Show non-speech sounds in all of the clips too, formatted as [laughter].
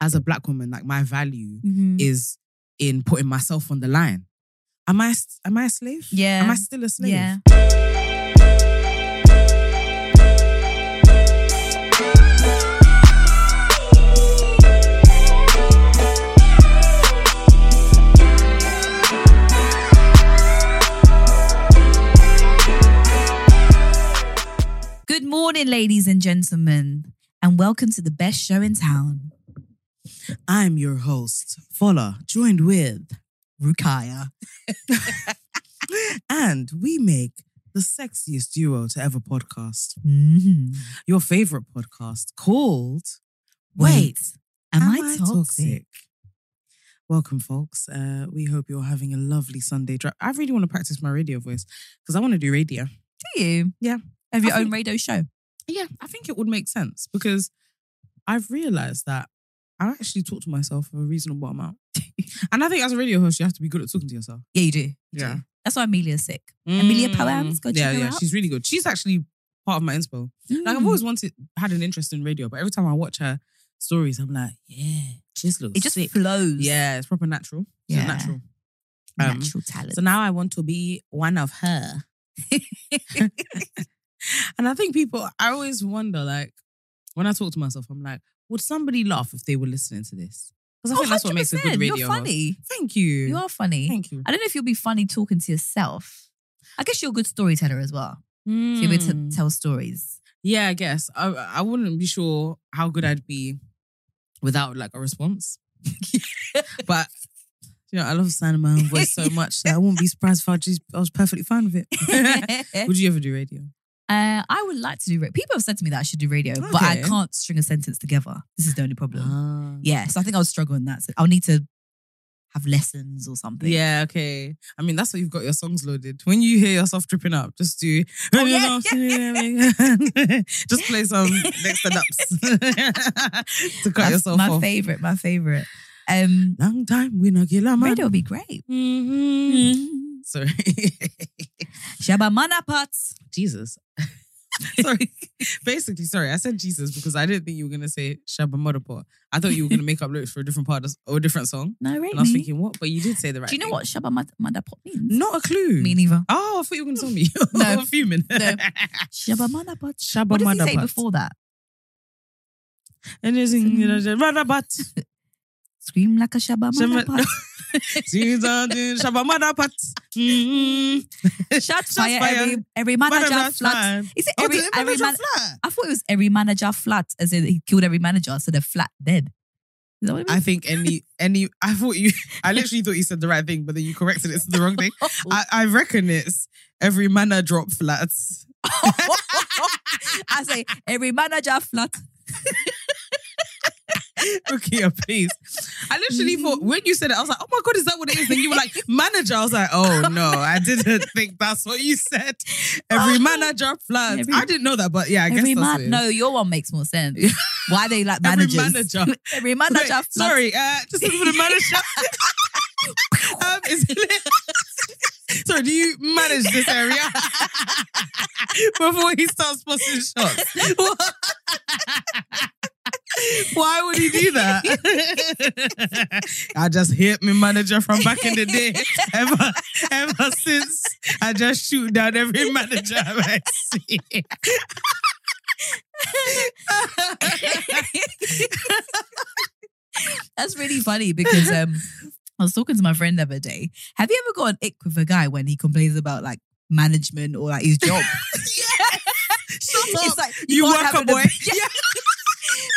as a black woman, like my value Mm-hmm. is in putting myself on the line. Am I am I a slave? Yeah. Am I still a slave? Yeah. Good morning, ladies and gentlemen, and welcome to the best show in town. I'm your host, Fola, joined with Rukiya. [laughs] and we make the sexiest duo to ever podcast. Mhm. Your favorite podcast called Wait, am, I, toxic? Welcome, folks. Uh, we hope you're having a lovely Sunday drive. I really want to practice my radio voice because I want to do radio. Do you? Yeah. Have your I own think- radio show? Yeah, I think it would make sense because I've realized that I actually talk to myself for a reasonable amount. [laughs] and I think as a radio host, you have to be good at talking to yourself. Yeah, you do. You Yeah. do. That's why Amelia's sick. Amelia Mm. Poems, go yeah, yeah, out. she's really good. She's actually part of my inspo. Like I've Mm. always wanted, had an interest in radio, but every time I watch her stories, I'm like, yeah, she just looks It just sick. flows. Yeah, it's proper natural. She's Yeah. natural. Um, Natural talent. So now I want to be one of her. [laughs] and I think people, I always wonder, like, when I talk to myself, I'm like, would somebody laugh if they were listening to this? Because I Oh, think that's what makes a good radio. You're host. funny. Thank you. You are funny. Thank you. I don't know if you'll be funny talking to yourself. I guess you're a good storyteller as well. So you'll be able to hmm. tell stories. Yeah, I guess. I, I wouldn't be sure how good I'd be without like a response. [laughs] but you know, I love sound of my own voice so [laughs] much that I wouldn't be surprised if I just I was perfectly fine with it. [laughs] Would you ever do radio? Uh, I would like to do radio. People have said to me that I should do radio, but I can't string a sentence together. This is the only problem. Ah. Yeah, so I think I'll struggle in that. So I'll need to have lessons or something. Yeah, okay. I mean, that's what you've got your songs loaded. When you hear yourself tripping up, just do. Oh, yeah, [laughs] [laughs] just play some next ups [laughs] to cut That's yourself my off. favorite. My favorite. Um, Long time we not kill a man. radio would be great. Mhm. Sorry. [laughs] Shabba Manapat. Jesus. [laughs] sorry. Basically, sorry. I said Jesus because I didn't think you were gonna say Shabba Motherpot. I thought you were gonna make up lyrics for a different part of, or a different song. No, And I was thinking, what? But you did say the right. Do you know thing. what Shabba Mad- means? Not a clue. Me neither. Oh, I thought you were gonna tell me. [laughs] No. I'm fuming. No. Shabba Manapat. Shabba What does he say before that? And it's in you know, the Madapat. Scream like a Manapat. She's on Shabba Madapat. Mm-hmm. Fire. fire. Every, every manager flat. Is it Oh, every, it every manager man- flat? I thought it was every manager flat, as in he killed every manager, so they're flat dead. Is that what it I think any [laughs] any I thought you I literally thought you said the right thing, but then you corrected it to the wrong thing. [laughs] I, I reckon it's every manner drop flats. [laughs] I say every manager flat. [laughs] Rukiya, please. I literally thought when you said it, I was like, oh my god, is that what it is? And you were like, manager. I was like, oh no, I didn't [laughs] think that's what you said. Every manager flats. Every- I didn't know that, but yeah, I guess every that's man. it. No, your one makes more sense. Why they like Every managers? manager. [laughs] every manager Wait, sorry, uh, just looking for the manager. um, is sorry, do you manage this area [laughs] before he starts busting shots? Why would he do that? I just hit my manager from back in the day. Ever, ever since, I just shoot down every manager I see. That's really funny because um, I was talking to my friend the other day. Have you ever got an ick with a guy when he complains about like management or like his job? [laughs] [laughs] Shut It's like You can't work a boy. [laughs] Yeah.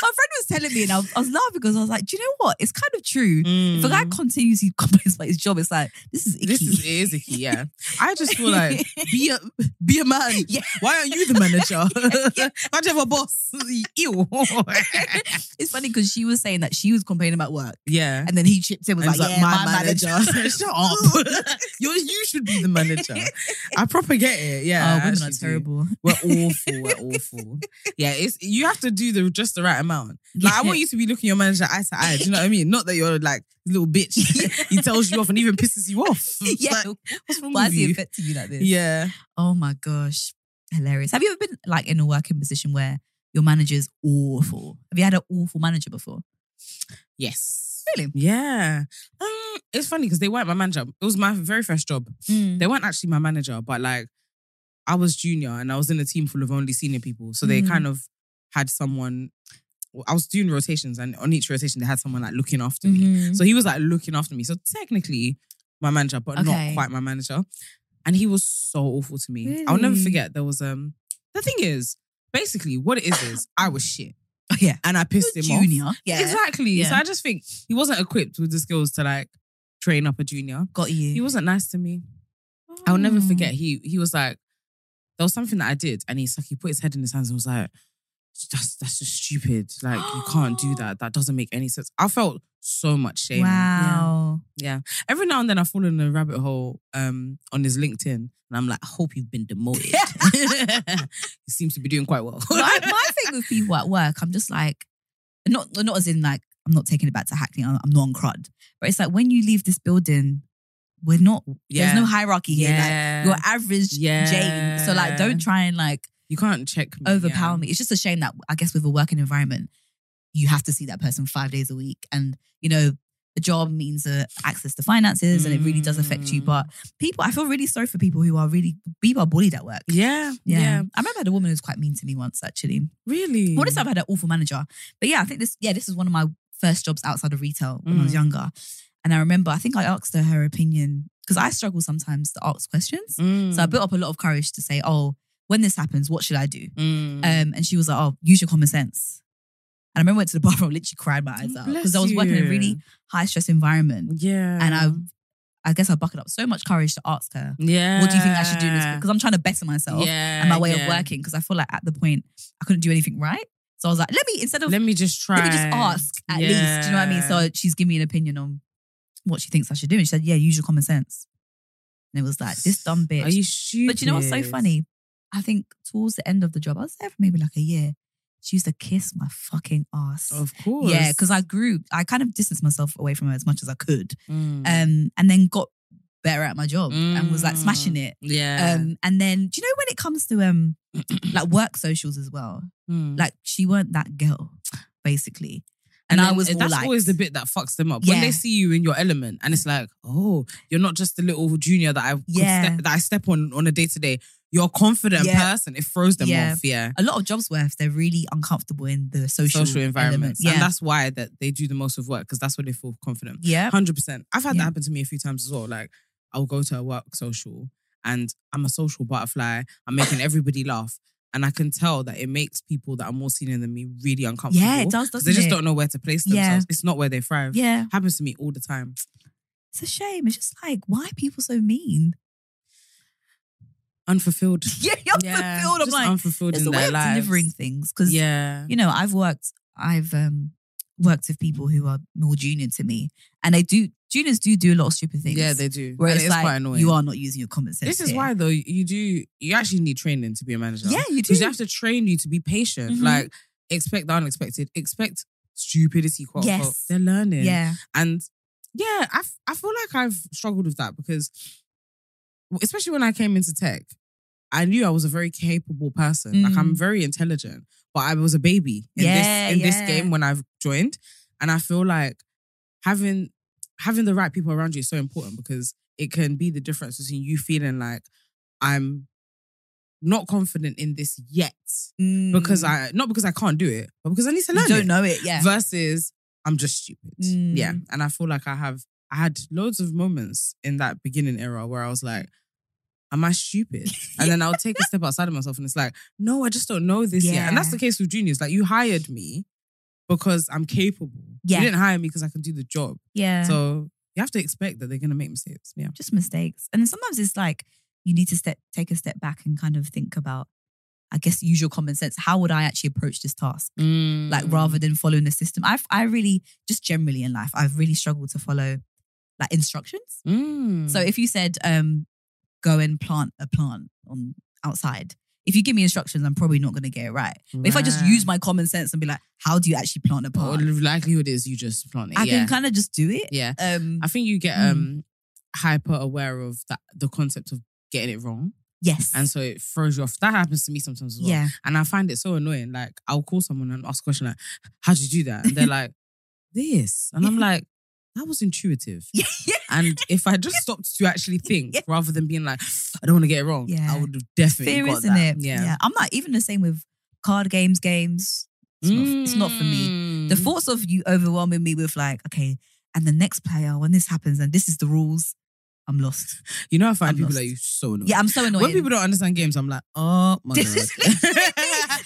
My friend was telling me, and I was, I was laughing because I was like, do you know what? It's kind of true. If a guy Mm. continuously [laughs] complains about his job, it's like this is icky. This is is icky, yeah. I just feel like [laughs] be a be a man. [laughs] Yeah. Why aren't you the manager? Why do you have a boss? Ew. it's funny because she was saying that she was complaining about work, yeah. and then he chipped in was like, it's "Yeah, my, manager." Shut up. you you should be the manager. I proper get it. Yeah. oh, women are do. terrible. We're awful. We're awful. Yeah, it's you have to do the just the right amount. Like I want you to be looking your manager eye to eye. Do you know what I mean? Not that you're like a little bitch. [laughs] he tells you off and even pisses you off. It's [laughs] Yeah. like, what's wrong Why with is he affecting you like this? Yeah. Oh my gosh, hilarious. Have you ever been like in a working position where your manager's awful? Have you had an awful manager before? Yes. Really? Yeah. Um, it's funny because they weren't my manager. It was my very first job. Mm. They weren't actually my manager, but like I was junior and I was in a team full of only senior people. So they Mm. kind of had someone. I was doing rotations, and on each rotation they had someone like looking after me. Mhm. So he was like looking after me. So technically my manager, but Okay. not quite my manager. And he was so awful to me. I'll never forget. There was um the thing is, basically what it is is I was [laughs] shit. Oh, yeah. And I pissed You're him junior. off. Yeah. Exactly. So I just think he wasn't equipped with the skills to like train up a junior. Got you. He wasn't nice to me. I'll never Oh. forget. He he was like, there was something that I did, and he's like, he put his head in his hands and was like, that's that's just stupid. Like you [gasps] can't do that. That doesn't make any sense. I felt so much shame. Yeah. Wow. Yeah. Every now and then I fall in a rabbit hole um on his LinkedIn, and I'm like, I hope you've been demoted. [laughs] he seems to be doing quite well. my, [laughs] my thing with people at work, I'm just like, not not as in like I'm not taking it back to hacking. I'm, I'm not on crud, but it's like when you leave this building, we're not. Yeah. There's no hierarchy here. Yeah. Like you're average Jane. So like, don't try and like you can't check me. overpower yeah. me. It's just a shame that I guess with a working environment, you have to see that person five days a week, and you know. The job means uh, access to finances, and it really does affect you. Mm. But people, I feel really sorry for people who are really people are bullied at work. Yeah, Yeah. yeah, I remember I had a woman who was quite mean to me once, actually. really. What is I've had an awful manager. But yeah, I think this, yeah, this is one of my first jobs outside of retail when I was Mm. younger. And I remember, I think I asked her her opinion because I struggle sometimes to ask questions. Mm. So I built up a lot of courage to say, oh, when this happens, what should I do? Mm. Um, and she was like, oh, use your common sense. And I remember I went to the [laughs] bathroom, literally cried my eyes Oh, out because I was working in a really high stress environment. yeah, And I, I guess I bucketed up so much courage to ask her, yeah. what do you think I should do? Because I'm trying to better myself yeah, and my way of working because I feel like at the point I couldn't do anything right. So I was like, let me instead of Let me just try. let me just ask at least. Do you know what I mean? So she's giving me an opinion on what she thinks I should do. And she said, Yeah, use your common sense. And it was like, this dumb bitch. Are you stupid? but you know what's so funny? I think towards the end of the job, I was there for maybe like a year. She used to kiss my fucking ass. Of course. yeah, because I grew, I kind of distanced myself away from her as much as I could. Mm. Um, and then got better at my job and was like Mm. smashing it. yeah. Um, and then do you know when it comes to um like work socials as well? Mm. Like she weren't that girl, basically. And, I was that's like, always the bit that fucks them up when they see you in your element, and it's like, oh, you're not just the little junior that I Yeah. step, that I step on on a day to day. You're a confident Yeah. person. It throws them Yeah. off. Yeah. a lot of jobs where they're really uncomfortable in the social, Social environments, element. and that's why that they do the most of work because that's where they feel confident. yeah. Hundred percent. I've had Yeah. that happen to me a few times as well. Like I'll go to a work social and I'm a social butterfly. I'm making everybody laugh. And I can tell that it makes people that are more senior than me really uncomfortable. Yeah, it does, 'cause doesn't They just it? don't know where to place Yeah. themselves. It's not where they thrive. Yeah. Happens to me all the time. It's a shame. It's just like, why are people so mean? Unfulfilled. [laughs] Yeah, Yeah, unfulfilled. I'm just like, unfulfilled there's in a way their of lives. delivering things. Because, Yeah. you know, I've worked, I've um worked with people who are more junior to me. And they do, juniors do do a lot of stupid things. Yeah, they do. Where and it's it is like, quite annoying. you are not using your common sense. This is here. why though you do you actually need training to be a manager. Yeah, you do. Because you have to train you to be patient. Mhm. Like expect the unexpected. Expect stupidity, quote unquote. Yes. They're learning. Yeah. And yeah, I, I feel like I've struggled with that because especially when I came into tech, I knew I was a very capable person. Like I'm Mm. very intelligent, but I was a baby in Yeah, this in this game when I've joined. And I feel like having having the right people around you is so important because it can be the difference between you feeling like I'm not confident in this yet because I not because I can't do it, but because I need to Mm. you learn don't it know it. Yeah. versus I'm just stupid. Mm. Yeah. And I feel like I have I had loads of moments in that beginning era where I was like, Am I stupid? [laughs] And then I'll take a step outside of myself and it's like, no, I just don't know this yet. And that's the case with juniors. Like you hired me because I'm capable. Yeah. You didn't hire me because I can do the job. Yeah. So you have to expect that they're gonna make mistakes. Yeah. just mistakes. And sometimes it's like you need to step take a step back and kind of think about, I guess, use your common sense. How would I actually approach this task? Like Mm. rather than following the system. I've I really just generally in life, I've really struggled to follow like instructions. Mm. So if you said um go and plant a plant on outside, if you give me instructions, I'm probably not gonna get it right. But if I just use my common sense and be like, how do you actually plant a Well, plant? the likelihood is you just plant it. I yeah. can kind of just do it. yeah. Um I think you get Mm. um hyper aware of that the concept of getting it wrong. yes. And so it throws you off. That happens to me sometimes as well. yeah. And I find it so annoying. Like I'll call someone and ask a question like, how'd you do that? And they're [laughs] like, this. And I'm like, that was intuitive. Yeah. [laughs] yeah. And if I just stopped to actually [laughs] think Yeah. rather than being like, I don't want to get it wrong, Yeah. I would have definitely fear, got isn't that. it? Yeah. I'm not even the same with card games, games. It's, not, it's not for me. The Mm. thoughts of you overwhelming me with like, okay, and the next player, when this happens and this is the rules, I'm lost. [laughs] You know, I find I'm people lost. like you so annoying. Yeah, I'm so annoyed. When people don't understand games, I'm like, oh my This god. is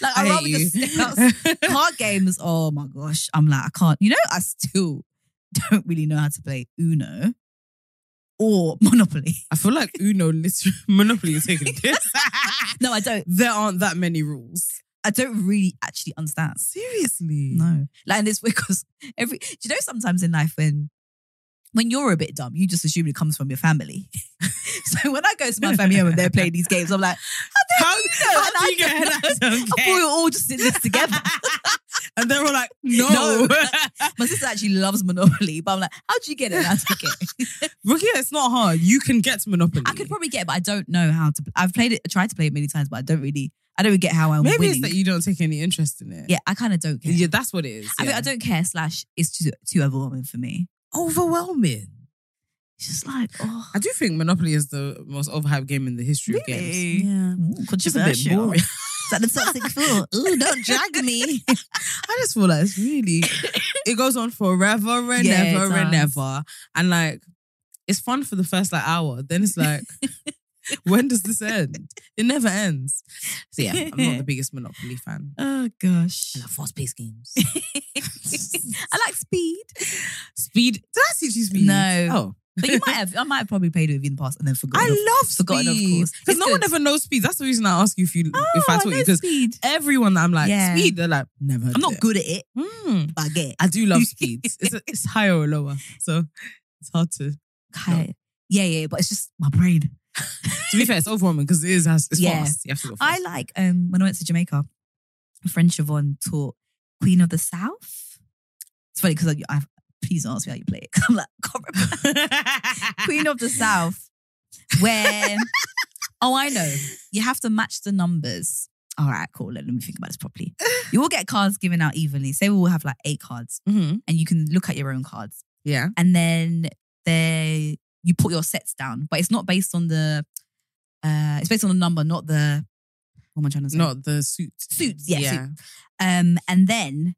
like I hate rather just you. out. card games, oh my gosh. I'm like, I can't. You know, I still don't really know how to play Uno or [laughs] Monopoly. I feel like Uno literally [laughs] Monopoly is taking this. [laughs] No, I don't. there aren't that many rules. I don't really actually understand. Seriously. No. Like, and it's because every, do you know sometimes in life when, when you're a bit dumb, you just assume it comes from your family. so when I go to my family home and they're playing these games, I'm like, How, how how do you get know? that? I thought we were all just in this together. And they were like, [laughs] no. No. [laughs] My sister actually loves Monopoly, but I'm like, how do you get it? And I took it. Rukiya, it's not hard. You can get to Monopoly. I could probably get it, but I don't know how to. I've played it, tried to play it many times, but I don't really, I don't really get how I'm Maybe winning. it's that you don't take any interest in it. yeah, I kind of don't care. Yeah, that's what it is. I mean. I don't care. Slash, it's too too overwhelming for me. Overwhelming. It's just like, oh, I do think Monopoly is the most overhyped game in the history of games. Really? Yeah. Ooh, Just a bit boring. [laughs] The toxic fool? Ooh, don't drag me. [laughs] I just feel like it's really it goes on forever and Yeah, it ever and does. ever. And like it's fun for the first like hour. Then it's like, [laughs] when does this end? It never ends. So yeah, I'm not the [laughs] biggest Monopoly fan. oh gosh. I love fast-paced games. I like speed, Speed. Did I teach you speed? No. Oh. But you might have. I might have probably played it with you in the past and then forgotten. of- I love forgotten, of course. Because no one ever knows speed. That's the reason I ask you if you if I Oh, taught you. Because speed. everyone that I'm like, Yeah. speed, they're like, never I'm not it. good at it, Hmm. but I get it. I do love [laughs] speed. It's, a, it's higher or lower. So it's hard to. Okay. Yeah, yeah, but it's just my brain. [laughs] To be fair, it's overwhelming because it is it's Yeah. fast. You have to go I like um when I went to Jamaica, a friend Siobhan taught Queen of the South. It's funny because I, I please don't ask me how you play it. [laughs] I'm like. [laughs] Queen of the South, where [laughs] oh I know. You have to match the numbers. All right, cool. Let, let me think about this properly. You will get cards given out evenly. Say we will have like eight cards, Mhm. and you can look at your own cards. Yeah. and then there you put your sets down, but it's not based on the. Uh, it's based on the number, not the. What am I trying to say? Not the suit. suits. Yeah. Yeah. Um, and then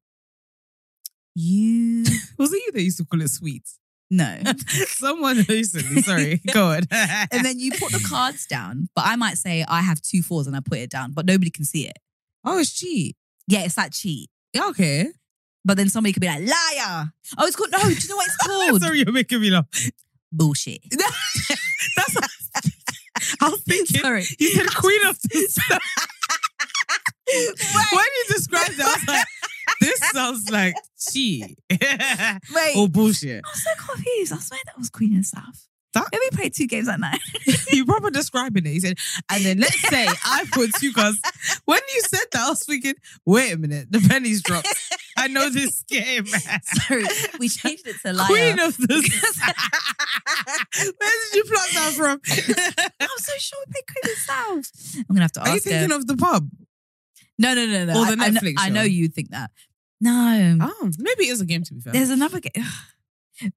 you [laughs] Was it you that used to call it sweet? no, [laughs] Someone recently. Sorry. [laughs] Go on. and then you put the cards down. But I might say I have two fours and I put it down, but nobody can see it. oh, it's cheat. Yeah, it's that cheat. Yeah, okay. But then somebody could be like liar. Oh, it's called no. Do you know what it's called? Sorry, you're making me laugh. Bullshit. That's. I was thinking. Sorry. You said queen of south. when you described it, I was like, this sounds like cheat. [laughs] Wait. or bullshit. I'm so confused. I swear that was Queen and South. That- Maybe we played two games that night. [laughs] you proper describing it. He said, and then let's say I put two cards. [laughs] When you said that, I was thinking, wait a minute, the pennies dropped. I know this game. Sorry, we changed it to liar. Queen of the Where did you pluck that from? I'm so sure we played Queen and South. I'm gonna have to ask. Are you ask her. thinking of the pub? No, no, no, no. Or I- the I, know, Netflix I know show? you'd think that. No, Oh, maybe it is a game to be fair. there's another game.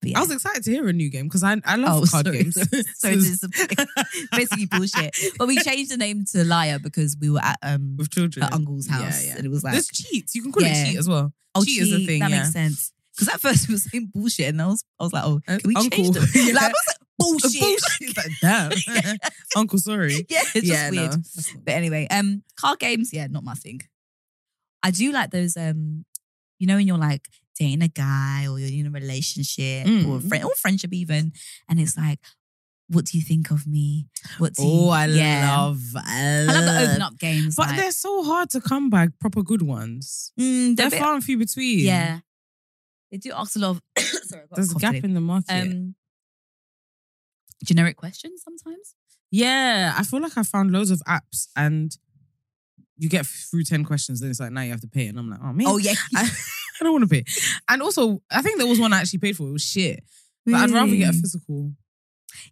Yeah. I was excited to hear a new game because I, I love Oh, card sorry. games. [laughs] so it's [laughs] basically bullshit. But we [laughs] changed the name to liar because we were at um with children. her uncle's house, yeah. and it was like There's cheats. You can call Yeah. it cheat as well. oh, cheat is a thing. That yeah. makes sense. Because at first [laughs] we were saying bullshit, and I was I was like, oh, Uh, can we uncle. change it? [laughs] Yeah. Like, I was like, bullshit. Bullshit. [laughs] Like, damn. Uncle, sorry. yeah, it's just yeah, weird. no, that's But anyway, um, card games, yeah, not my thing. I do like those um you know, when you're like dating a guy or you're in a relationship or a Mm. friend or friendship even, and it's like, what do you think of me? What do Oh, you, I yeah. love, I I love the open up games. But like, they're so hard to come by. Proper good ones. mm, They're they're bit- far and few between. yeah. They do ask a lot of [coughs] sorry, There's a gap in the market. um generic questions sometimes. yeah, I feel like I found loads of apps and you get through 10 questions, then it's like, now you have to pay. And I'm like, oh, man. Oh yeah. I, [laughs] I don't want to pay. And also, I think there was one I actually paid for. It was shit. But I'd rather get a physical.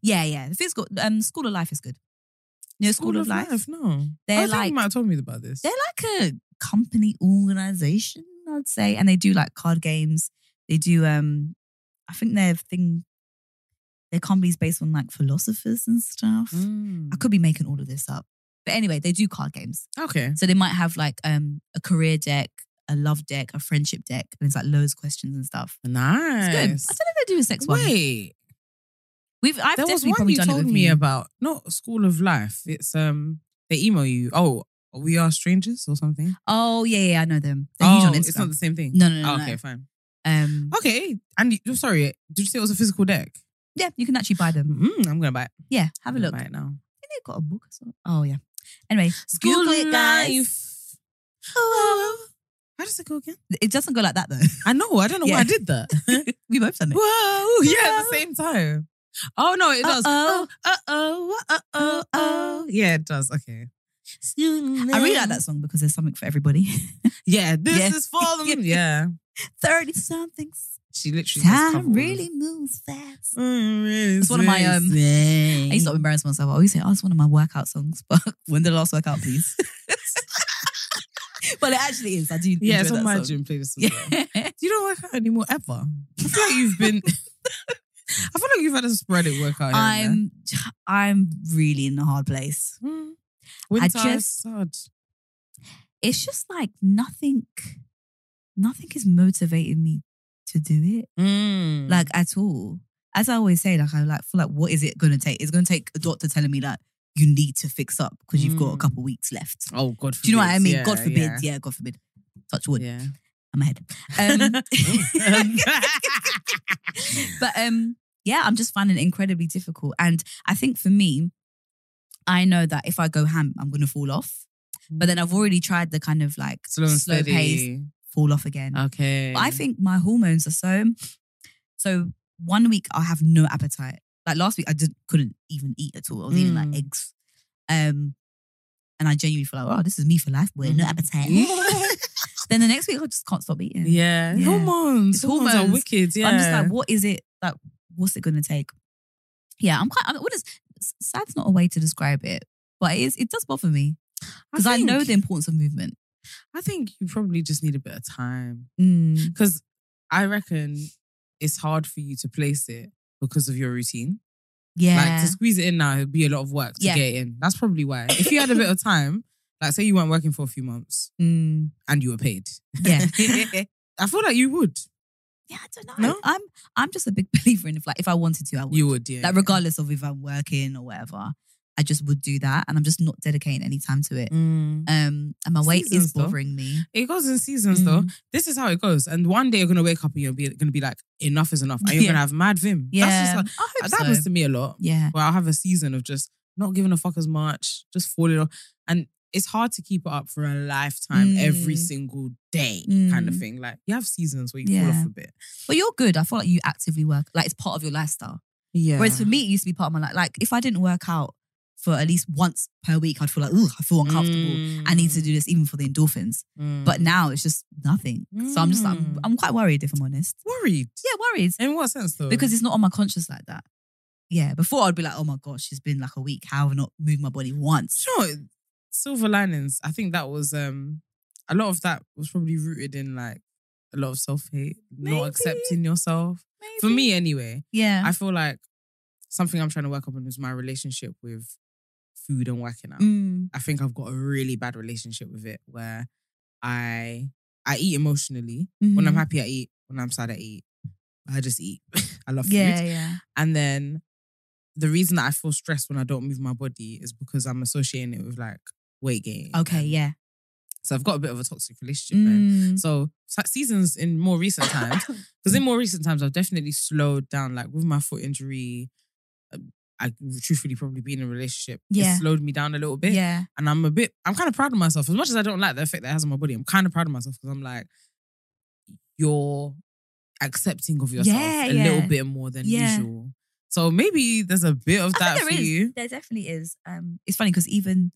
Yeah, yeah. The physical um School of Life is good. You know, School, of, Life. No. They're I like- you might have told me about this. They're like a company organization, I'd say. And they do like card games. They do um I think their thing their company's based on like philosophers and stuff. Mm. I could be making all of this up. But anyway, they do card games. Okay. So they might have like um a career deck, a love deck, a friendship deck, and it's like loads of questions and stuff. Nice. It's good. I don't know if they do a sex one. Wait, We've I've there was one you done told me you. about. Not School of Life. It's um they email you. Oh, we are strangers or something. Oh yeah, yeah, I know them. They're oh, on it's not the same thing. No, no, no, Oh, no. okay, fine. Um, Okay, and you, oh, sorry, did you say it was a physical deck? yeah, you can actually buy them. Mm, I'm gonna buy it. Yeah, have a look. Buy it now. think they've got a book as well. Oh yeah. Anyway, School Google it, guys. Oh, how does it go again? It doesn't go like that though. I know. I don't know why I did that. [laughs] we both done it. Whoa! Yeah, at the same time. Oh no, it does. Uh-oh. Uh oh. Uh oh. Oh. Yeah, it does. Okay. I really like that song because there's something for everybody. [laughs] Yeah, this Yeah. is for [laughs] them. Yeah. Thirty somethings. She literally. Time really moves fast. Mm, It's one of my, um, I used to embarrass myself. I always say, "Oh, it's one of my workout songs," [laughs] but when did the last workout, please? [laughs] but it actually is. I do. Yeah, it's on my song. gym playlist as well. Yeah. You don't work out anymore ever. I feel like you've been. [laughs] I feel like you've had a sporadic workout. I'm I'm really in a hard place. Mm. Winter I is hard. It's just like nothing nothing is motivating me to do it. Mm. Like at all. As I always say, like I like feel like what is it gonna take? It's gonna take a doctor telling me like you need to fix up because you've got a Mm. couple weeks left. oh God, Do you know what I mean? Yeah, God forbid. Yeah. Yeah. God forbid. Touch wood. yeah. I'm ahead. Um, [laughs] but um, yeah, I'm just finding it incredibly difficult. And I think for me, I know that if I go ham, I'm gonna fall off. But then I've already tried the kind of like Slow slow pace. Fall off again. Okay. But I think my hormones are so. So one week I have no appetite. Like last week I just couldn't even eat at all. I was eating like Mm. eggs. Um, and I genuinely feel like, oh, this is me for life, boy. No appetite. [laughs] Then the next week I just can't stop eating. Yeah. Yeah. Hormones. It's hormones. hormones. are wicked. Yeah. I'm just like, what is it? Like, what's it going to take? Yeah, I'm quite. I mean, what is sad's not a way to describe it, but it is. It does bother me because I, know the importance of movement. I think you probably just need a bit of time Mm. because I reckon it's hard for you to place it because of your routine. Yeah, Like to squeeze it in now, it'd be a lot of work to Yeah. get it in. That's probably why. If you had a bit of time, like say you weren't working for a few months Mm. and you were paid, yeah, [laughs] I feel like you would. yeah. I don't know. No? I'm. I'm just a big [laughs] believer in if like if I wanted to, I would. You would, yeah. Like regardless of if I'm working or whatever, I just would do that, and I'm just not dedicating any time to it. Mm. Um, and my weight Seasons, is though. bothering me. It goes in seasons though. Mm. This is how it goes. And one day you're gonna wake up and you're be, gonna be like, enough is enough. And you're [laughs] Yeah. gonna have mad vim. Yeah, That's just how, hope that so. happens to me a lot. Yeah, Where I'll have a season of just not giving a fuck as much, just falling off. And it's hard to keep it up for a lifetime every Mm. single day kind of Mm. thing. Like you have seasons where you fall off a bit. but you're good. I feel like you actively work. Like it's part of your lifestyle. Yeah. Whereas for me, it used to be part of my life. Like if I didn't work out for at least once per week, I'd feel like, ooh, I feel uncomfortable. I need to do this even for the endorphins. Mm. But now it's just nothing. So I'm just, I'm, Mm. I'm quite worried if I'm honest. worried. Yeah, worried In what sense though? because it's not on my conscience like that. Yeah, before I'd be like, oh my gosh, it's been like a week. How have I not moved my body once? Do you know what? silver linings. I think that was um a lot of that was probably rooted in like a lot of self hate, not accepting yourself. For me, anyway, yeah, I feel like something I'm trying to work up on is my relationship with food and working out. Mm, I think I've got a really bad relationship with it where I I eat emotionally. When I'm mhm. happy, I eat. When I'm sad, I eat. I just eat. [laughs] I love food. yeah, yeah. And then the reason that I feel stressed when I don't move my body is because I'm associating it with like weight gain. okay, yeah, So I've got a bit of a toxic relationship. Mm. So seasons in more recent times, because in [coughs] more recent times I've definitely slowed down. Like with my foot injury, uh, I truthfully probably been in a relationship. Yeah. It slowed me down a little bit. yeah. And I'm a bit, I'm kind of proud of myself. As much as I don't like the effect that it has on my body, I'm kind of proud of myself because I'm like, you're accepting of yourself Yeah, a yeah. little bit more than Yeah. usual. So maybe there's a bit of that for is. you. There definitely is. Um, it's funny because even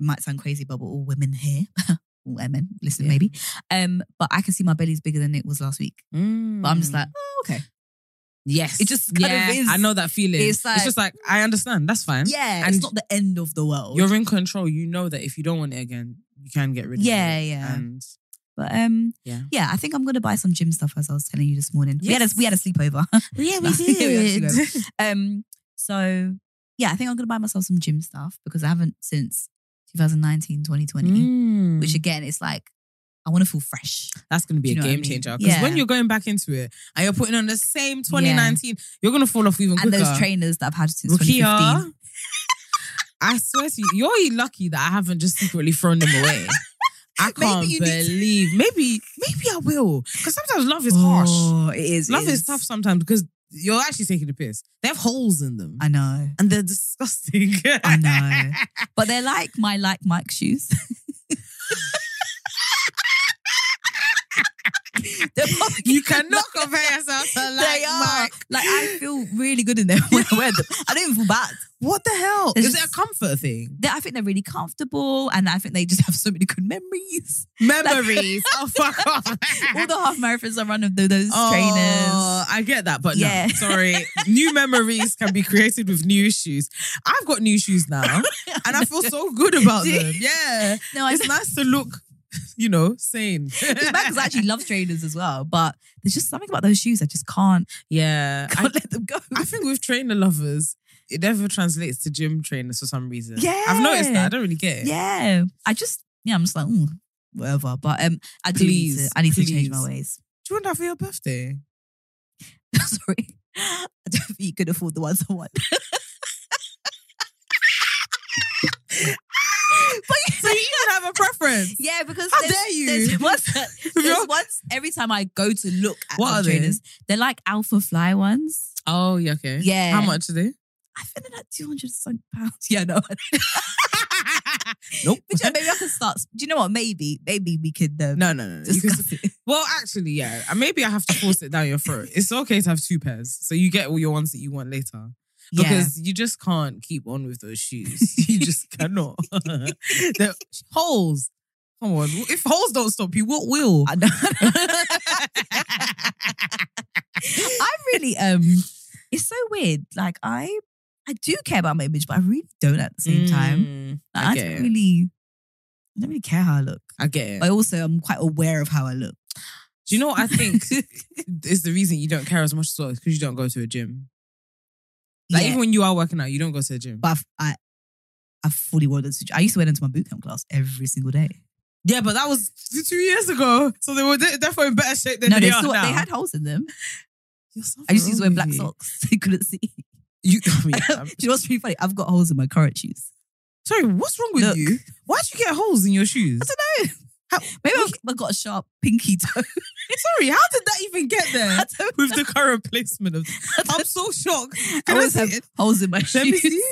it might sound crazy, but we're all women here. [laughs] all women, listen, maybe. Um, but I can see my belly's bigger than it was last week. But I'm just like, Mm. oh, okay. Yes. it just kind of is. I know that feeling. It's It's, like- just like, I understand. That's fine. Yeah, And it's not the end of the world. You're in control. You know that if you don't want it again, you can get rid of Yeah, it. yeah. And but um, Yeah. yeah, I think I'm gonna buy some gym stuff as I was telling you this morning. We had a we had a sleepover. [laughs] yeah, we [laughs] did. [laughs] um, so yeah, I think I'm gonna buy myself some gym stuff because I haven't since 2019, 2020. Mm. Which again, it's like I want to feel fresh. That's going to be Do you a know what I game mean? changer. Because Yeah. when you're going back into it and you're putting on the same 2019, you're going to fall off even And quicker. those trainers that I've had since Rukiya, 2015. [laughs] I swear to you, you're lucky that I haven't just secretly thrown them away. I [laughs] Maybe can't you need to- believe. Maybe, maybe I will. Because sometimes love is oh, harsh. Oh, it is. it love is tough sometimes because you're actually taking the piss. They have holes in them. I know. and they're disgusting. I know. [laughs] But they're like my like Mike shoes. They're probably- [laughs] you cannot compare yourself to like they are. Mike. Like I feel really good in them [laughs] when I wear them. I don't even feel bad. What the hell? It's Is it a comfort thing? I think they're really comfortable, and I think they just have so many good memories. Memories. oh, [laughs] fuck off. All the half marathons I run of those oh, trainers. Oh, I get that, but Yeah. no, sorry. new memories can be created with new shoes. I've got new shoes now, and I feel so good about them. Yeah, No, it's nice to look, [laughs] you know, sane. It's because I actually love trainers as well, but there's just something about those shoes I just can't yeah, I, can't let them go. I think with trainer lovers, it never translates to gym trainers for some reason. Yeah. I've noticed that. I don't really get it. yeah, I just yeah, I'm just like mm, whatever. But um, I do need Please, to. I need to change my ways. Do you want that for your birthday? [laughs] Sorry, I don't think you could afford the ones I want. But So you even have a preference? yeah, because How there's, dare you? There's ones, [laughs] that- there's ones every time I go to look at What are trainers, they? are like Alphafly ones. Oh, yeah, okay. Yeah. How much are they? I think they're like two hundred something pounds. [laughs] Yeah, no. [laughs] nope. But yeah, maybe I can start. Do you know what? Maybe, maybe we could um, No, no, no. no. Can- discuss it. well, actually, yeah. Uh, Maybe I have to force it down your throat. It's okay to have two pairs, so you get all your ones that you want later. Yeah. Because you just can't keep on with those [laughs] shoes. you just cannot. [laughs] the holes. Come on. If holes don't stop you, what will? [laughs] I know. I really um it's so weird. Like I I do care about my image, but I really don't at the same time. Mm, Like, I I, don't it. really I don't really care how I look. I get it. I also am quite aware of how I look. Do you know what I think is the reason you don't care as much as well? Because you don't go to a gym. Like yeah, even when you are working out, you don't go to the gym. but I've, I I fully wanted to. I used to wear them to my bootcamp class every single day. Yeah, but that was two years ago, so they were definitely in better shape than no, they, they are still now. they had holes in them. I used to wear black socks. [laughs] They couldn't see. You, I mean, Do you know what's really funny? I've got holes in my current shoes. sorry, what's wrong with Look. you? Why'd you get holes in your shoes? I don't know. How- Maybe I've, I've got a sharp pinky toe. [laughs] Sorry, how did that even get [laughs] there with the current placement of? [laughs] I'm so shocked. I Can I, always have it? holes in my Let me shoes. see.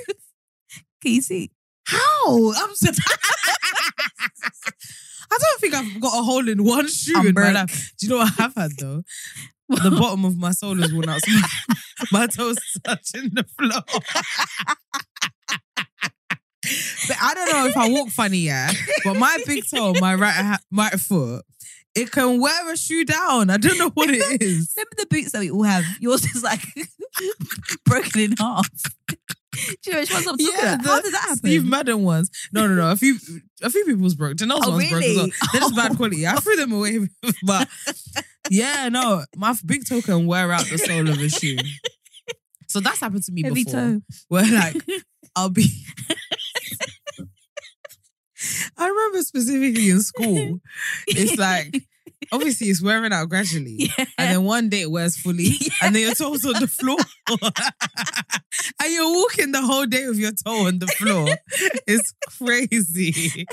Can you see? How? I'm so. I don't think I've got a hole in one shoe I'm in my life. Do you know what I have had though? the bottom of my sole is worn out. So my, my toes touching the floor. But I don't know if I walk funny, yeah. But my big toe, my right ha- right foot, it can wear a shoe down. I don't know what it is. Remember the boots that we all have? Yours is like [laughs] broken in half. [laughs] Do you know which ones I'm talking about? How did that happen? Steve Madden ones. No, no, no. A few, a few people's broke. Janelle's Oh, ones broke as well. really? They're just bad Oh. quality. I threw them away, [laughs] but yeah, no. My big toe can wear out the sole of a shoe. So that's happened to me Heavy before. toe. Where like I'll be. I remember specifically in school. [laughs] It's like obviously it's wearing out gradually. Yeah. And then one day it wears fully, [laughs] and then your toes on the floor. [laughs] and you're walking the whole day with your toe on the floor. It's crazy.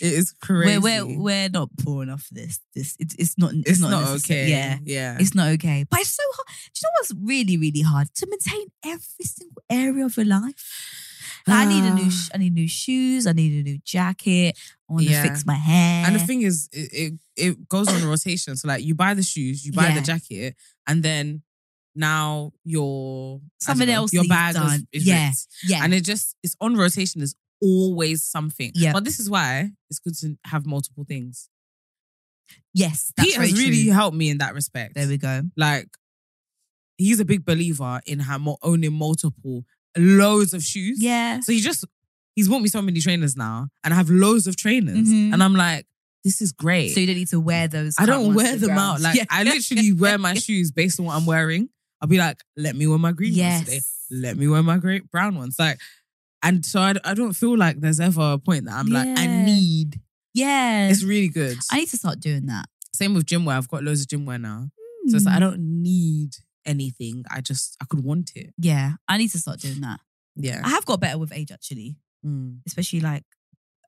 It is crazy. We're, we're we're not poor enough for this. This it's it's not it's, it's not, not, okay. Yeah. Yeah. It's not okay. But it's so hard. Do you know what's really, really hard? To maintain every single area of your life. Like, I need a new Ah. sh- I need new shoes. I need a new jacket. I want Yeah. to fix my hair. And the thing is, it, it it goes on rotation. So like you buy the shoes, you buy the Yeah. jacket, and then now your I don't Something else your needs bag is, done. is Yeah. ripped. yeah. and it just it's on rotation. There's always something. Yeah. But this is why it's good to have multiple things. yes. That's Pete has really true. helped me in that respect. There we go. like he's a big believer in ha- mo- owning multiple loads of shoes. Yeah. So he just he's bought me so many trainers now, and I have loads of trainers, Mhm. and I'm like, this is great. So you don't need to wear those. I don't wear them out. Like Yeah. I literally wear my [laughs] shoes based on what I'm wearing. I'll be like, let me wear my green ones today. Let me wear my great brown ones. Like, and so I, I don't feel like there's ever a point that I'm like, I need. Yeah. It's really good. I need to start doing that. Same with gym wear. I've got loads of gym wear now. So it's like I Mm. don't need anything. I just I could want it. Yeah. I need to start doing that. Yeah. I have got better with age actually, Mm. especially like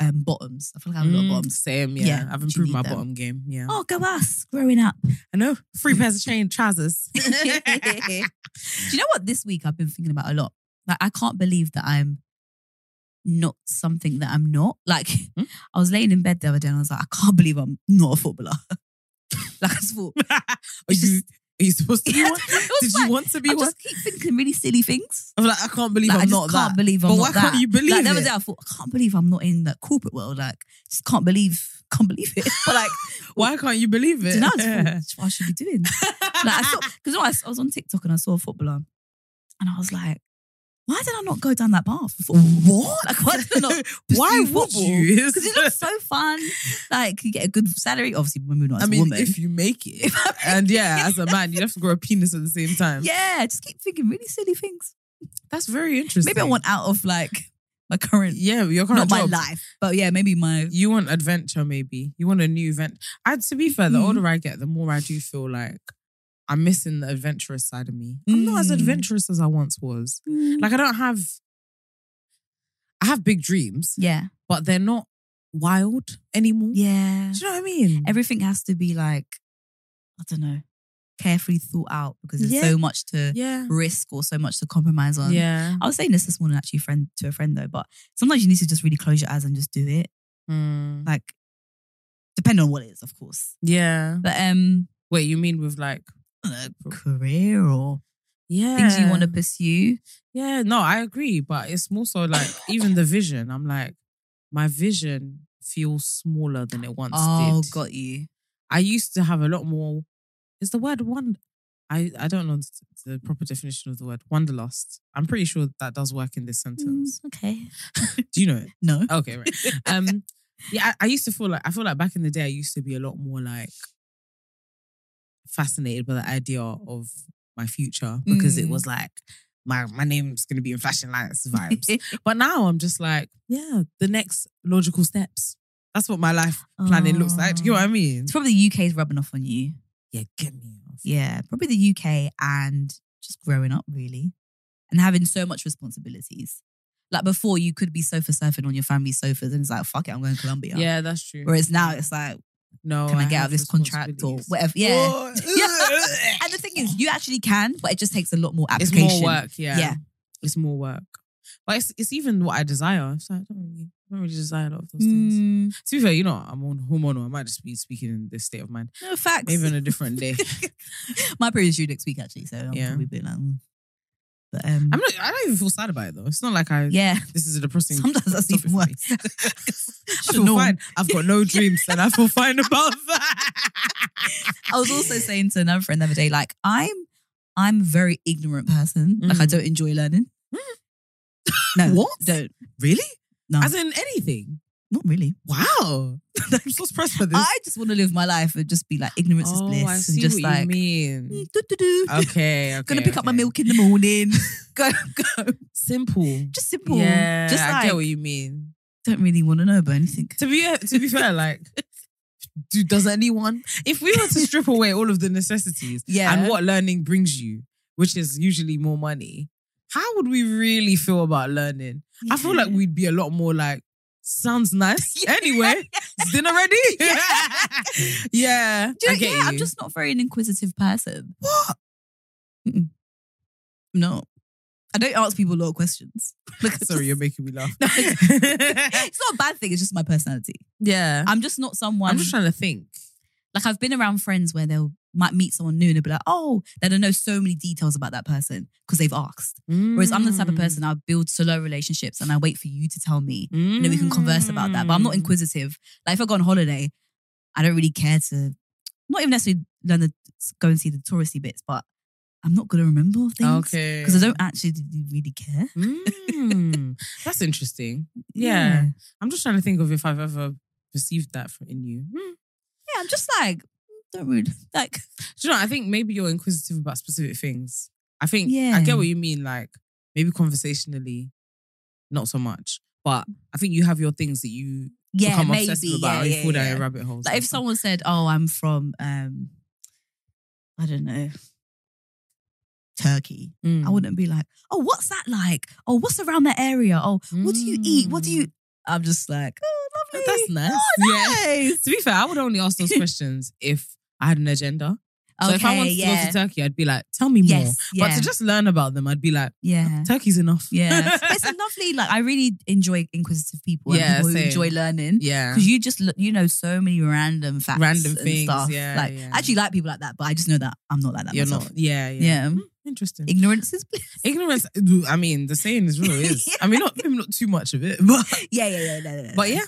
um bottoms. I feel like I have a lot of Mm, bottoms. Same, yeah. Yeah, I've improved my them. bottom game. Yeah. Oh, go us growing up. I know. Free pairs of chain trousers. [laughs] [laughs] Do you know what? This week I've been thinking about a lot. Like I can't believe that I'm not something that I'm not. Like Hmm? [laughs] I was laying in bed the other day and I was like, I can't believe I'm not a footballer. like I just thought. are It's you just- are you supposed to be one? [laughs] I Did you want to be I one? just keep thinking really silly things. I'm like, I can't believe Like, I I'm just not can't that. believe I'm but not why that. can't you believe like the other day I thought, I can't believe I'm not in the corporate world. Like, just can't believe, can't believe it. [laughs] But like, [laughs] Why can't you believe it? you know, I that's what I should be doing. like I saw because I, was- I was on TikTok and I saw a footballer, and I was like, why did I not go down that path? Thought, what? Like, why did I not? [laughs] Why would you? Because it looks so fun. Like you get a good salary. Obviously, when we're not I mean, woman. if you make it, If I make and yeah, as a man, you have to grow a penis at the same time. yeah, just keep thinking really silly things. that's very interesting. Maybe I want out of like my current, yeah, your current not job. my life, but yeah, maybe my. You want adventure, maybe. You want a new event. I, to be fair, the Mm. older I get, the more I do feel like I'm missing the adventurous side of me. I'm not as Mm. adventurous as I once was. Like I don't have. I have big dreams, Yeah, but they're not wild anymore. yeah. Do you know what I mean? Everything has to be like, I don't know, carefully thought out because there's Yeah. so much to yeah, risk or so much to compromise on. yeah. I was saying this this morning actually, friend to a friend though, but sometimes you need to just really close your eyes and just do it. Mm. Like, depending on what it is, of course. Yeah. But um, Wait, you mean with like I career or yeah things you want to pursue. Yeah, no, I agree, but it's more so like even the vision. I'm like, my vision feels smaller than it once did. Oh, did. got you. I used to have a lot more. Is the word one? I I don't know the, proper definition of the word wanderlust. I'm pretty sure that does work in this sentence. okay. [laughs] Do you know it? No. Okay, right. Um, yeah, I, I used to feel like I feel like back in the day I used to be a lot more like fascinated by the idea of my future because it Mm. was like my my name's gonna be in flashing lights vibes. [laughs] but now I'm just like, yeah, the next logical steps. That's what my life planning looks like. Do you know what I mean? It's probably the UK is rubbing off on you. Yeah, get me off. Yeah, probably the UK and just growing up really and having so much responsibilities. Like before, you could be sofa surfing on your family's sofas and it's like, fuck it, I'm going to Colombia. Yeah, that's true. Whereas now it's like, no, can I, get out of this contract or whatever? Yeah. [laughs] Yeah. and the thing is, you actually can, but it just takes a lot more application. it's more work. Yeah, Yeah. it's more work. But it's it's even what I desire. So I don't really, I don't really desire a lot of those things. Mm, To be fair, you know, I'm on hormonal. I might just be speaking in this state of mind. no facts. Maybe on a different [laughs] day. My period's due next week actually, so I'll Yeah. probably be like, mm. But um, I'm not. I don't even feel sad about it though. It's not like I. yeah. This is a depressing. Sometimes that's even worse. [laughs] [laughs] I feel fine. I've got no [laughs] dreams, and I feel fine about that. I was also saying to another friend the other day, like I'm, I'm a very ignorant person. Like I Mhm. don't enjoy learning. No, What? Don't. really? No, As in anything? Not really. Wow. [laughs] I'm so surprised by this. I just want to live my life and just be like ignorance is oh, bliss I and just what like you mean. mm, do-do-do. Okay, [laughs] okay. Gonna pick up my okay. milk in the morning. [laughs] go, go. Simple. Just simple. Yeah, just I like get what you mean. don't really want to know about anything. To be to be fair, like, do, does anyone? If we were to strip away all of the necessities, Yeah. and what learning brings you, which is usually more money, how would we really feel about learning? I feel like we'd be a lot more like sounds nice. [laughs] Anyway, is dinner ready? [laughs] [laughs] yeah. Do you I get yeah, I'm just not very an inquisitive person. what? No. I don't ask people a lot of questions. Sorry, you're making me laugh. No, it's not a bad thing. It's just my personality. yeah. I'm just not someone. I'm just trying to think. like I've been around friends where they'll might meet someone new and they'll be like, oh, they don't know so many details about that person because they've asked. Whereas I'm the type of Mm. person I build solo relationships and I wait for you to tell me and then we can converse about that. But I'm not Mm. inquisitive. Like if I go on holiday, I don't really care to not even necessarily learn the go and see the touristy bits, but I'm not gonna remember things Okay. because I don't actually really care. Mm, [laughs] that's interesting. Yeah. I'm just trying to think of if I've ever perceived that from- in you. Hmm. yeah. I'm just like don't really like. [laughs] Do you know? I think maybe you're inquisitive about specific things. I think yeah. I get what you mean. Like maybe conversationally, not so much. But I think you have your things that you Yeah, become maybe. obsessive about. yeah, or you yeah, fall down yeah. your rabbit holes. Like if stuff. someone said, "Oh, I'm from," um, I don't know, Turkey. Mm. I wouldn't be like, "Oh, what's that like? Oh, what's around that area? Oh, what do you eat? What do you?" I'm just like, "Oh, lovely. That's nice. Oh, Yeah. nice. To be fair, I would only ask those questions if I had an agenda. So if I Okay, wanted to go to Turkey, I'd be like, tell me more. Yes, But to just learn about them, I'd be like, yeah. Turkey's enough. Yeah, [laughs] it's a lovely. Like I really enjoy inquisitive people and Yeah, people who enjoy learning. yeah. Because you just you know so many random facts, Random and things, stuff. yeah, like yeah. I actually like people like that, but I just know that I'm not like that You're myself. not. Yeah, yeah. Yeah. Hmm, Interesting. Ignorance is bliss. [laughs] Ignorance, I mean, the saying is real, is. [laughs] I mean, not maybe not too much of it, but Yeah, yeah, yeah, no, no, no, but yeah.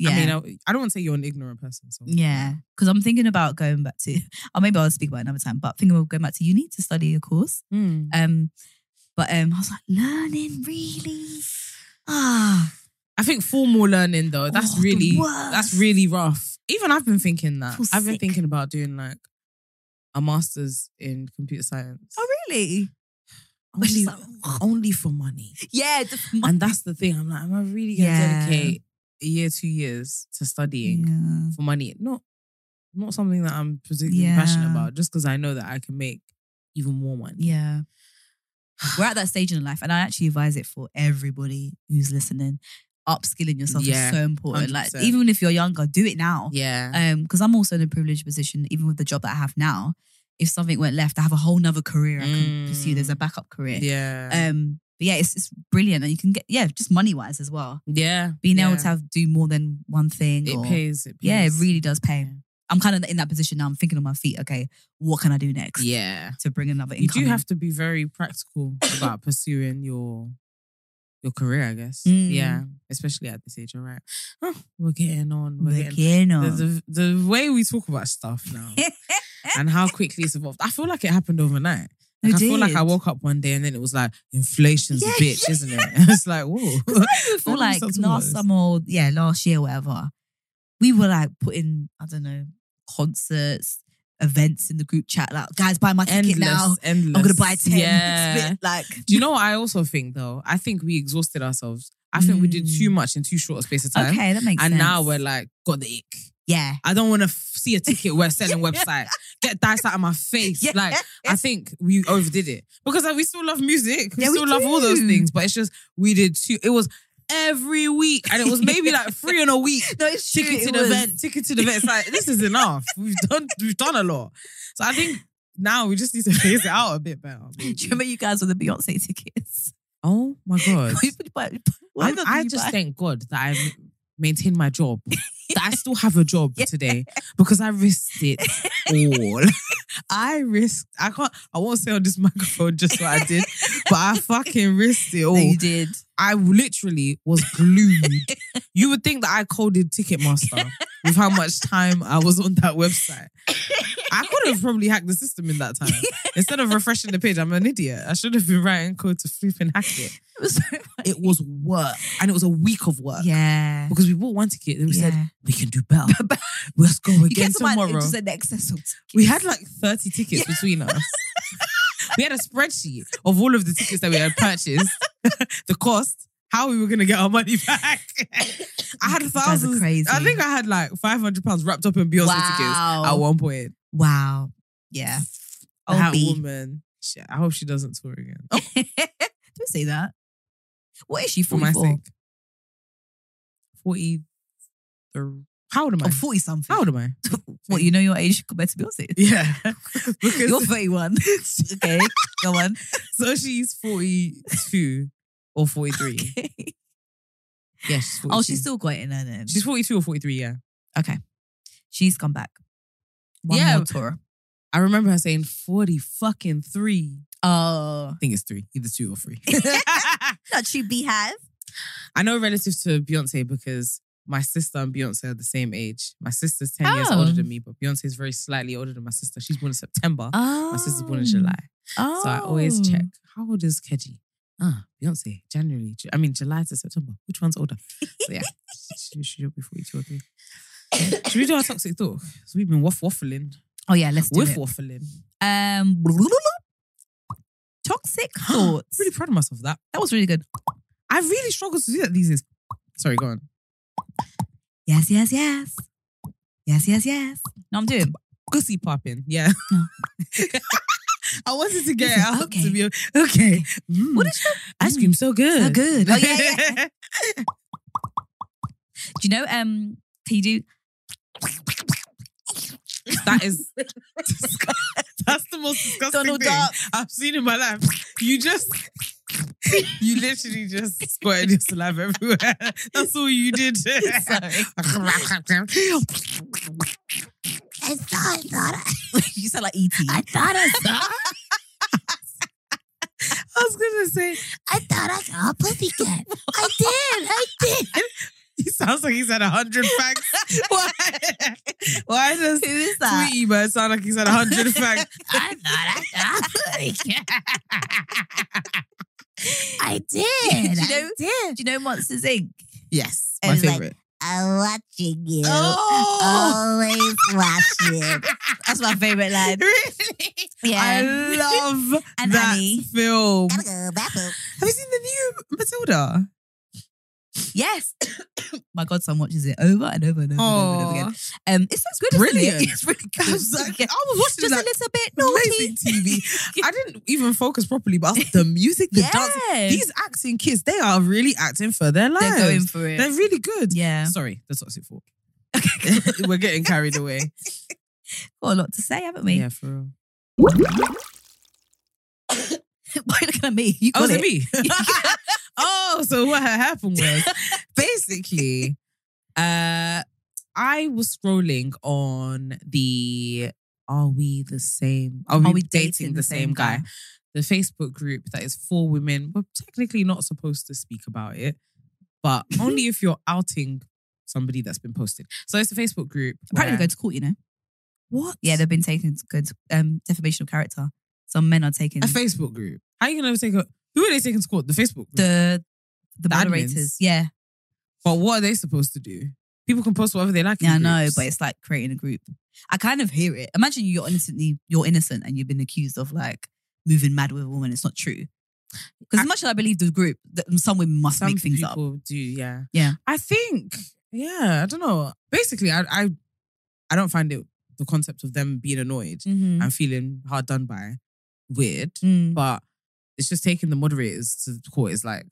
Yeah. I mean, I, I don't want to say you're an ignorant person. So Yeah, because I'm thinking about going back to, [laughs] or maybe I'll speak about it another time. But thinking about going back to uni to study a course. Hmm. Um, but um, I was like, learning really, ah, I think formal learning though, that's Oh, really that's really rough. Even I've been thinking that. I've been thinking about doing like a master's in computer science. oh really? [sighs] only, like, only for money. Yeah, the And that's the thing. I'm like, am I really gonna Yeah. dedicate a year, two years to studying yeah. for money? Not not something that I'm particularly Yeah. passionate about, just because I know that I can make even more money. Yeah. We're at that stage in life, and I actually advise it for everybody who's listening. Upskilling yourself Yeah, is so important. Like 100%. even if you're younger, do it now. Yeah. Um, because I'm also in a privileged position, even with the job that I have now. If something went left, I have a whole nother career I can pursue. There's a backup career. yeah. Um, but yeah, it's it's brilliant, and you can get yeah, just money wise as well. yeah. Being yeah. able to have do more than one thing. it or- pays. It pays. Yeah, it really does pay. Yeah. I'm kind of in that position now. I'm thinking on my feet. Okay, what can I do next? Yeah. to bring another income. You do in? have to be very practical about [coughs] pursuing your your career, I guess. Mm. Yeah. Especially at this age, all right. Oh, we're getting on. We're, We're getting getting on. the, the the way we talk about stuff now [laughs] and how quickly it's evolved. I feel like it happened overnight. Like, I feel like I woke up one day and then it was like inflation's Yeah, a bitch, yeah. isn't it? [laughs] it's like whoa. [laughs] I [laughs] feel like last summer, or, yeah, last year, whatever, we were like putting, I don't know, concerts, events in the group chat. Like, guys, buy my this. ticket now. endless. I'm gonna buy ten. Yeah. Like, Do you know what I also think though? I think we exhausted ourselves. I think we did Mm. too much in too short a space of time. okay, that makes And sense. now we're like, got the ick. Yeah, I don't want to f- see a ticket we're selling [laughs] website. Get dice out of my face. Yeah. Like, I think we overdid it because like, we still love music. We Yeah, we still love all those things, but it's just we did too. It was every week, and it was maybe like three in a week. [laughs] no, it's true. Ticket to it the was. event, ticket to the event. It's like this is enough. We've done, we've done a lot. So I think now we just need to [laughs] phase it out a bit better. Do you remember you guys with the Beyonce tickets? Oh my god. I just buy- thank God that I maintained my job. That I still have a job Yeah. today because I risked it all. [laughs] I risked. I can't. I won't say on this [laughs] microphone just what I did, but I fucking risked it all. No, you did. I literally was glued. you would think that I coded Ticketmaster with how much time I was on that website. I could have probably hacked the system in that time. Instead of refreshing the page, I'm an idiot. I should have been writing code to flip and hack it. It was so. It was work, and it was a week of work. Yeah. Because we bought one ticket and we said, Yeah. We can do better. [laughs] Let's go You again get to my tomorrow. just an excess of tickets. We had like 30 tickets between us. [laughs] we had a spreadsheet of all of the tickets that we had purchased, [laughs] the cost, how we were going to get our money back. I had You thousands. crazy. I think I had like 500 pounds wrapped up in Beyonce Wow. tickets at one point. Wow. Yeah. that Obi. woman, shit, I hope she doesn't tour again. Oh, Don't say that. What is she for for? my sake. 40. How old am I? Oh, 40 something. How old am I? [laughs] What, you know your age compared to Beyonce? [laughs] Yeah. [laughs] because You're 31. okay, go on. so she's 42 or 43. Okay. Yeah, Oh, she's still got it in her then. She's 42 or 43, yeah. okay. She's come back. One Yeah. more tour. I remember her saying 40 fucking three. Oh. I think it's three, either two or three. Not she behave. I know relative to Beyonce because my sister and Beyonce are the same age. My sister's 10 years Oh. older than me, but Beyonce is very slightly older than my sister. She's born in September. Oh. My sister's born in July. Oh. So I always check. How old is Keji? Ah, Beyonce, January. I mean, July to September. Which one's older? So yeah, [laughs] she should be 42 or 3. Should we do our toxic talk? So we've been waff waffling. Oh yeah, let's do With it. waffling. Um, toxic [gasps] thoughts. really proud of myself for that. that was really good. I really struggle to do that these days. Sorry, go on. Yes, yes, yes. Yes, yes, yes. No, I'm doing. Pussy popping. Yeah. No. [laughs] I wanted to get out okay. to be okay. Mm. What is your ice cream so good? So good. Oh, yeah, yeah. [laughs] Do you know? Um, can you do? that is [laughs] that's the most disgusting Donald thing Duck. I've seen in my life. You just [laughs] you literally just squirted your saliva everywhere. [laughs] That's all you did. Sorry. I thought, I thought, you sound like ET. I thought I saw, [laughs] I was gonna say I thought I saw a pussycat. I did, I did. he sounds like he's a hundred facts. Why? Why does Who is that? Tweety Bird sound like he's a hundred facts? I thought I saw a pussycat. I [laughs] did, Do you I know- did. Do you know Monsters Inc? Yes, my It's like- favorite. I'm watching you. Oh, Always watching. [laughs] that's my favorite line. [laughs] really? Yeah. I love And that Annie. film. Go. Have you seen the new Matilda? Yes. [coughs] my godson watches it over and over and over, and over, and over again. Um, it's so good. isn't it? Brilliant. It's really good. I was, like, I was watching Just that a little bit naughty. TV. [laughs] I didn't even focus properly, but [laughs] the music, the Yeah. dance, these acting kids, they are really acting for their lives. They're going for it. They're really good. yeah. Sorry, that's what the toxic thought. [laughs] We're getting carried away. Got a lot to say, haven't we? Yeah, for real. Why are you looking at me? You Oh, got it. it me? Oh, so what had happened was [laughs] basically, uh, I was scrolling on the Are We the Same? Are We, dating, the, same, guy? The Facebook group that is for women. We're technically not supposed to speak about it, but [laughs] only if you're outing somebody that's been posted. So it's a Facebook group. Apparently, where- go to court. You know. what? Yeah, they've been taken to go to um, defamation of character. Some men are taking a Facebook group. How are you gonna take a? Who are they taking to court? The Facebook group. the the, The moderators. admins? Yeah, but what are they supposed to do? People can post whatever they like. in yeah, I know, groups. but it's like creating a group. I kind of hear it. Imagine you're innocently you're innocent and you've been accused of like moving mad with a woman. It's not true. Because as much as I believe the group, that some women must some make things up. people do. Yeah, Yeah. I think. Yeah, I don't know. Basically, I I I don't find it the concept of them being annoyed Mhm. and feeling hard done by weird, Mm. but it's just taking the moderators to the court is like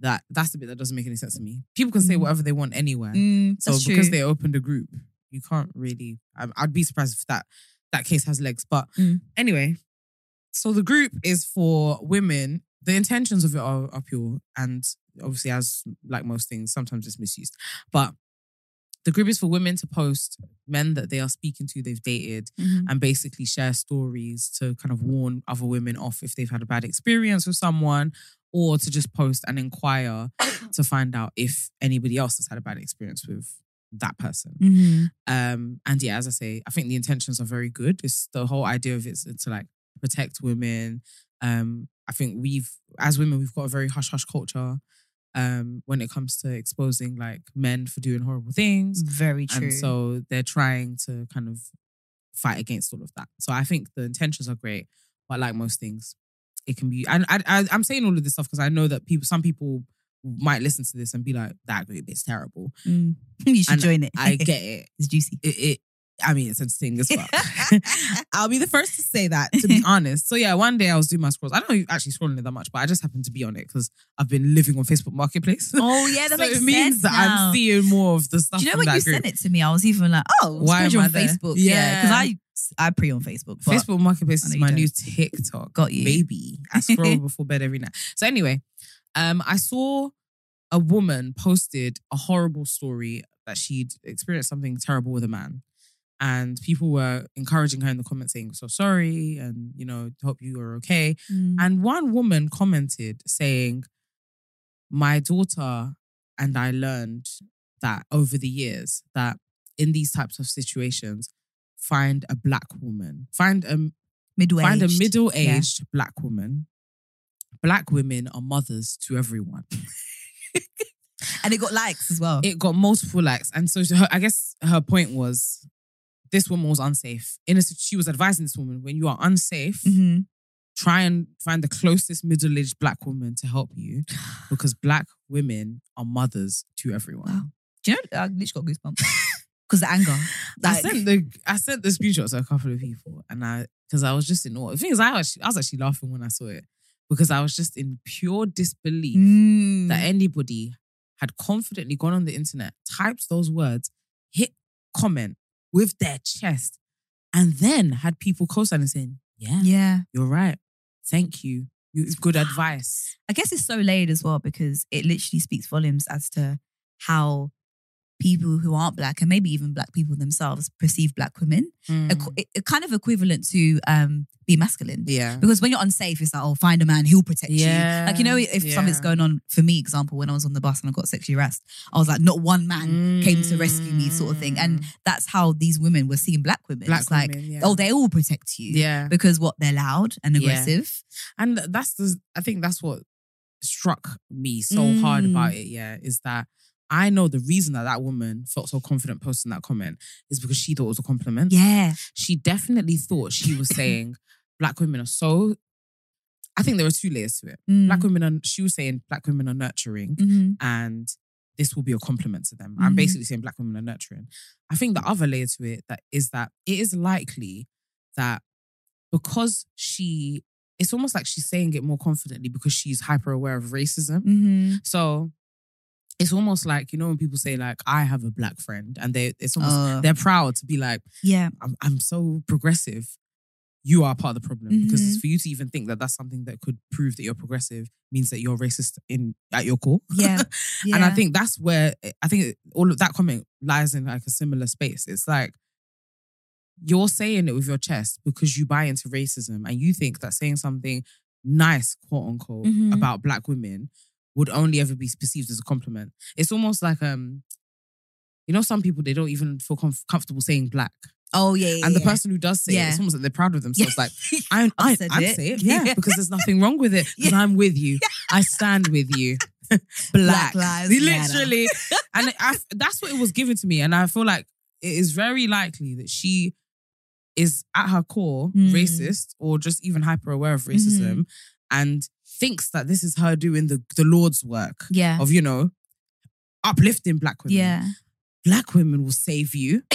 that. That's the bit that doesn't make any sense to me. People can say Mm. whatever they want anywhere. Mm, So because true. they opened a group, you can't really. I, I'd be surprised if that that case has legs. But Mm. anyway, so the group is for women. The intentions of it are, are pure, and obviously, as like most things, sometimes it's misused. But the group is for women to post men that they are speaking to, they've dated, Mhm. and basically share stories to kind of warn other women off if they've had a bad experience with someone, or to just post and inquire [coughs] to find out if anybody else has had a bad experience with that person. Mhm. Um, and yeah, as I say, I think the intentions are very good. It's the whole idea of it's to like protect women. Um, I think we've as women we've got a very hush hush culture. Um, when it comes to exposing like men for doing horrible things, Very true. and so they're trying to kind of fight against all of that. So I think the intentions are great, but like most things, it can be. And I, I, I'm saying all of this stuff because I know that people, some people might listen to this and be like, "That group is terrible." Mm. [laughs] you should And join it. I get it. [laughs] it's juicy. It, it I mean, it's entertaining as well. [laughs] [laughs] I'll be the first to say that, to be [laughs] honest. So yeah, one day I was doing my scrolls. I don't know, actually scrolling it that much, but I just happened to be on it because I've been living on Facebook Marketplace. Oh yeah, that so makes it means sense that now. I'm seeing more of the stuff. Do you know when you group. sent it to me? I was even like, oh, Why am you I on there? Facebook? Yeah, because Yeah. I I pre on Facebook. Facebook Marketplace is my don't. new TikTok. Got you. baby. I scroll before bed every night. So anyway, um, I saw a woman posted a horrible story that she'd experienced something terrible with a man. And people were encouraging her in the comments saying, so sorry, and you know, hope you are okay. Mm. And one woman commented saying, My daughter and I learned that over the years that in these types of situations, find a black woman, find a middle find a aged. middle-aged black woman. Black women are mothers to everyone. and it got likes as well. It got multiple likes, and so her, I guess her point was, this woman was unsafe. In a, she was advising this woman when you are unsafe, Mhm. try and find the closest middle-aged black woman to help you, [sighs] because black women are mothers to everyone. Wow. Do you know? I literally got goosebumps [laughs] because the anger. I Like, sent the I sent the screenshots to a couple of people, and I because I was just in awe. The thing is, I was I was actually laughing when I saw it because I was just in pure disbelief Mm. that anybody had confidently gone on the internet, typed those words, hit comment with their chest, and then had people co-signing saying, "Yeah, yeah. you're right. Thank you. You good [sighs] advice." I guess it's so layered as well because it literally speaks volumes as to how people who aren't black and maybe even black people themselves perceive black women. Mm. Equ- it- it kind of equivalent to um, be masculine. Yeah. Because when you're unsafe, it's like, oh, find a man, he'll protect Yeah, you. Like, you know, if yeah. something's going on, for me, example, when I was on the bus and I got sexually harassed, I was like, not one man came to rescue me, sort of thing. And that's how these women were seeing black women. Mm. Black it's like, women, yeah. oh, they all protect you. yeah. Because what? They're loud and aggressive. And that's the I think that's what struck me so hard Mm. about it, yeah, is that I know the reason that that woman felt so confident posting that comment is because she thought it was a compliment. Yeah. She definitely thought she was saying [coughs] black women are so I think there were two layers to it. Mm. Black women are she was saying black women are nurturing Mhm. and this will be a compliment to them. I'm Mhm. basically saying black women are nurturing. I think the other layer to it that is that it is likely that because she, it's almost like she's saying it more confidently because she's hyper aware of racism. Mhm. So it's almost like you know when people say like I have a black friend and they it's almost Uh. they're proud to be like Yeah. I'm I'm so progressive. You are part of the problem because Mhm. for you to even think that that's something that could prove that you're progressive means that you're racist in at your core. Yeah. yeah. [laughs] And I think that's where I think all of that comment lies in like a similar space. It's like you're saying it with your chest because you buy into racism and you think that saying something nice, quote unquote, Mhm. about black women would only ever be perceived as a compliment. It's almost like um, you know, some people they don't even feel comf- comfortable saying black, Oh, yeah. yeah and the yeah. person who does say it, it's almost like they're proud of themselves. Like [laughs] I, I, said I it. say it, [laughs] yeah, Yeah. because there's nothing wrong with it. Because Yeah. I'm with you. [laughs] I stand with you. Black Lives Matter. literally, and I, that's what it was given to me, and I feel like it is very likely that she is at her core Mm. racist or just even hyper aware of racism, and thinks that this is her doing the the Lord's work Yeah. of you know uplifting black women. Yeah. black women will save you. [coughs]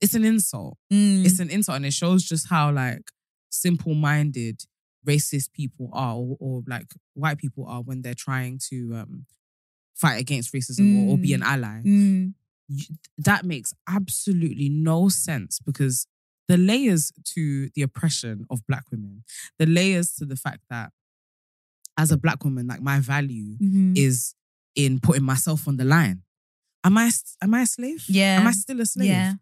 it's an insult Mm. it's an insult and it shows just how like simple-minded racist people are or, or like white people are when they're trying to um fight against racism or, or be an ally Mm. You- that makes absolutely no sense because the layers to the oppression of black women the layers to the fact that as a black woman like my value Mhm. is in putting myself on the line am i am i a slave Yeah. am i still a slave Yeah.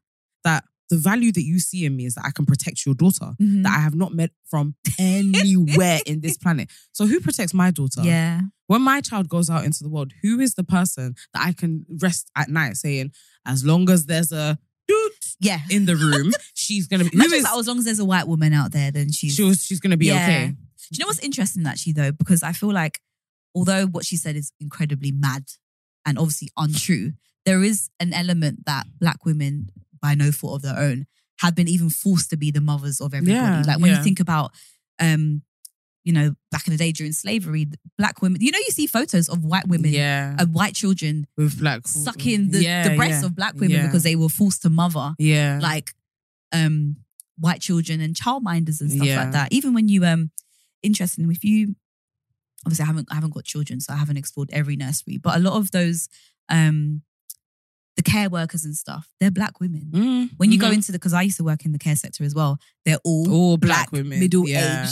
that the value that you see in me is that I can protect your daughter Mhm. that I have not met from anywhere in this [laughs] planet. So who protects my daughter? Yeah. When my child goes out into the world, who is the person that I can rest at night saying, as long as there's a dude Yeah. in the room, [laughs] she's gonna be who is as long as there's a white woman out there, then she's. she was, she's gonna be Yeah. okay. Do you know what's interesting actually though? Because I feel like although what she said is incredibly mad and obviously untrue, there is an element that black women, by no fault of their own, have been even forced to be the mothers of everybody. Yeah, like when yeah. you think about um you know, back in the day during slavery, black women. You know, you see photos of white women, yeah, uh, white children with black sucking the, yeah, the breasts yeah, of black women because they were forced to mother yeah, like um white children and childminders and stuff like that. Even when you um interesting, if you obviously I haven't I haven't got children, so I haven't explored every nursery, but a lot of those um the care workers and stuff, they're black women. Mm, When you go mhm. into the because I used to work in the care sector as well, they're all all black, women, middle aged yeah.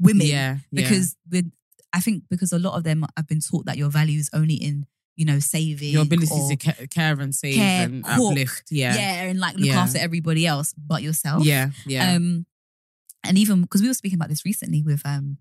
women. yeah, yeah. Because with I think because a lot of them have been taught that your value is only in, you know, saving your ability to care and save care, and cook, uplift, yeah, yeah, and like look Yeah. after everybody else but yourself. yeah, yeah. Um, and even because we were speaking about this recently with um,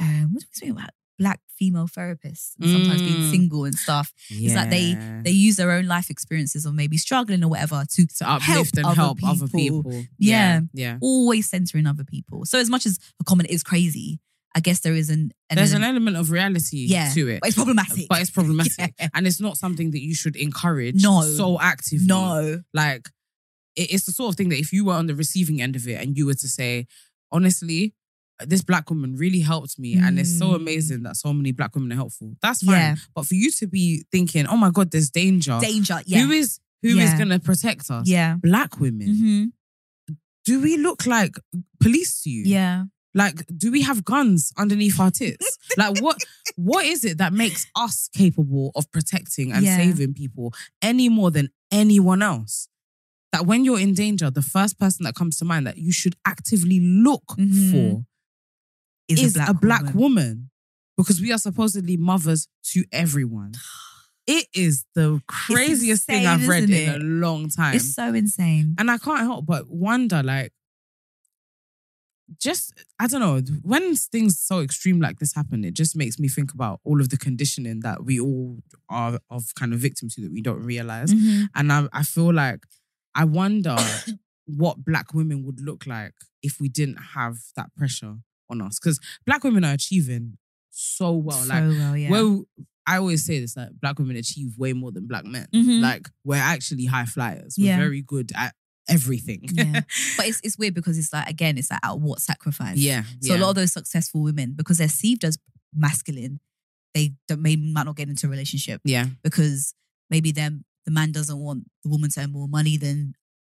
um, what were we speaking about? Black female therapists and sometimes being Mm. single and stuff. It's like they they use their own life experiences of maybe struggling or whatever to to uplift and other help other people. people. Yeah. yeah. always centering other people. So as much as a comment is crazy, I guess there is an, an There's an element- element of reality yeah, to it, but it's problematic. but it's problematic, [laughs] Yeah. and it's not something that you should encourage. No. so actively. no, like it's the sort of thing that if you were on the receiving end of it and you were to say, honestly, this black woman really helped me, and it's so Mm. amazing that so many black women are helpful. That's fine. Yeah. But for you to be thinking, oh my god, there's danger. danger. Yeah, Who is who is Yeah. gonna protect us? yeah, Black women. hmm Do we look like police to you? yeah. Like, do we have guns underneath our tits? [laughs] like, what what is it that makes us capable of protecting and Yeah. saving people any more than anyone else? That when you're in danger, the first person that comes to mind that you should actively look Mhm. for Is, is, a black, woman. woman. Because we are supposedly mothers to everyone. [sighs] It is the craziest thing I've read in a long time. It's so insane. And I can't help but wonder, like, just I don't know, when things so extreme like this happen, it just makes me think about all of the conditioning that we all are of kind of victim to that we don't realize. Mhm. And I, I feel like I wonder what black women would look like if we didn't have that pressure on us. Because black women are achieving so well. so like well, yeah. well, I always say this: like black women achieve way more than black men. Mhm. Like we're actually high flyers. We're Yeah. very good at everything. yeah. [laughs] But it's it's weird because it's like again, it's like at what sacrifice? yeah. So yeah. a lot of those successful women, because they're perceived as masculine, they don't, may might not get into a relationship yeah, because maybe them the man doesn't want the woman to earn more money than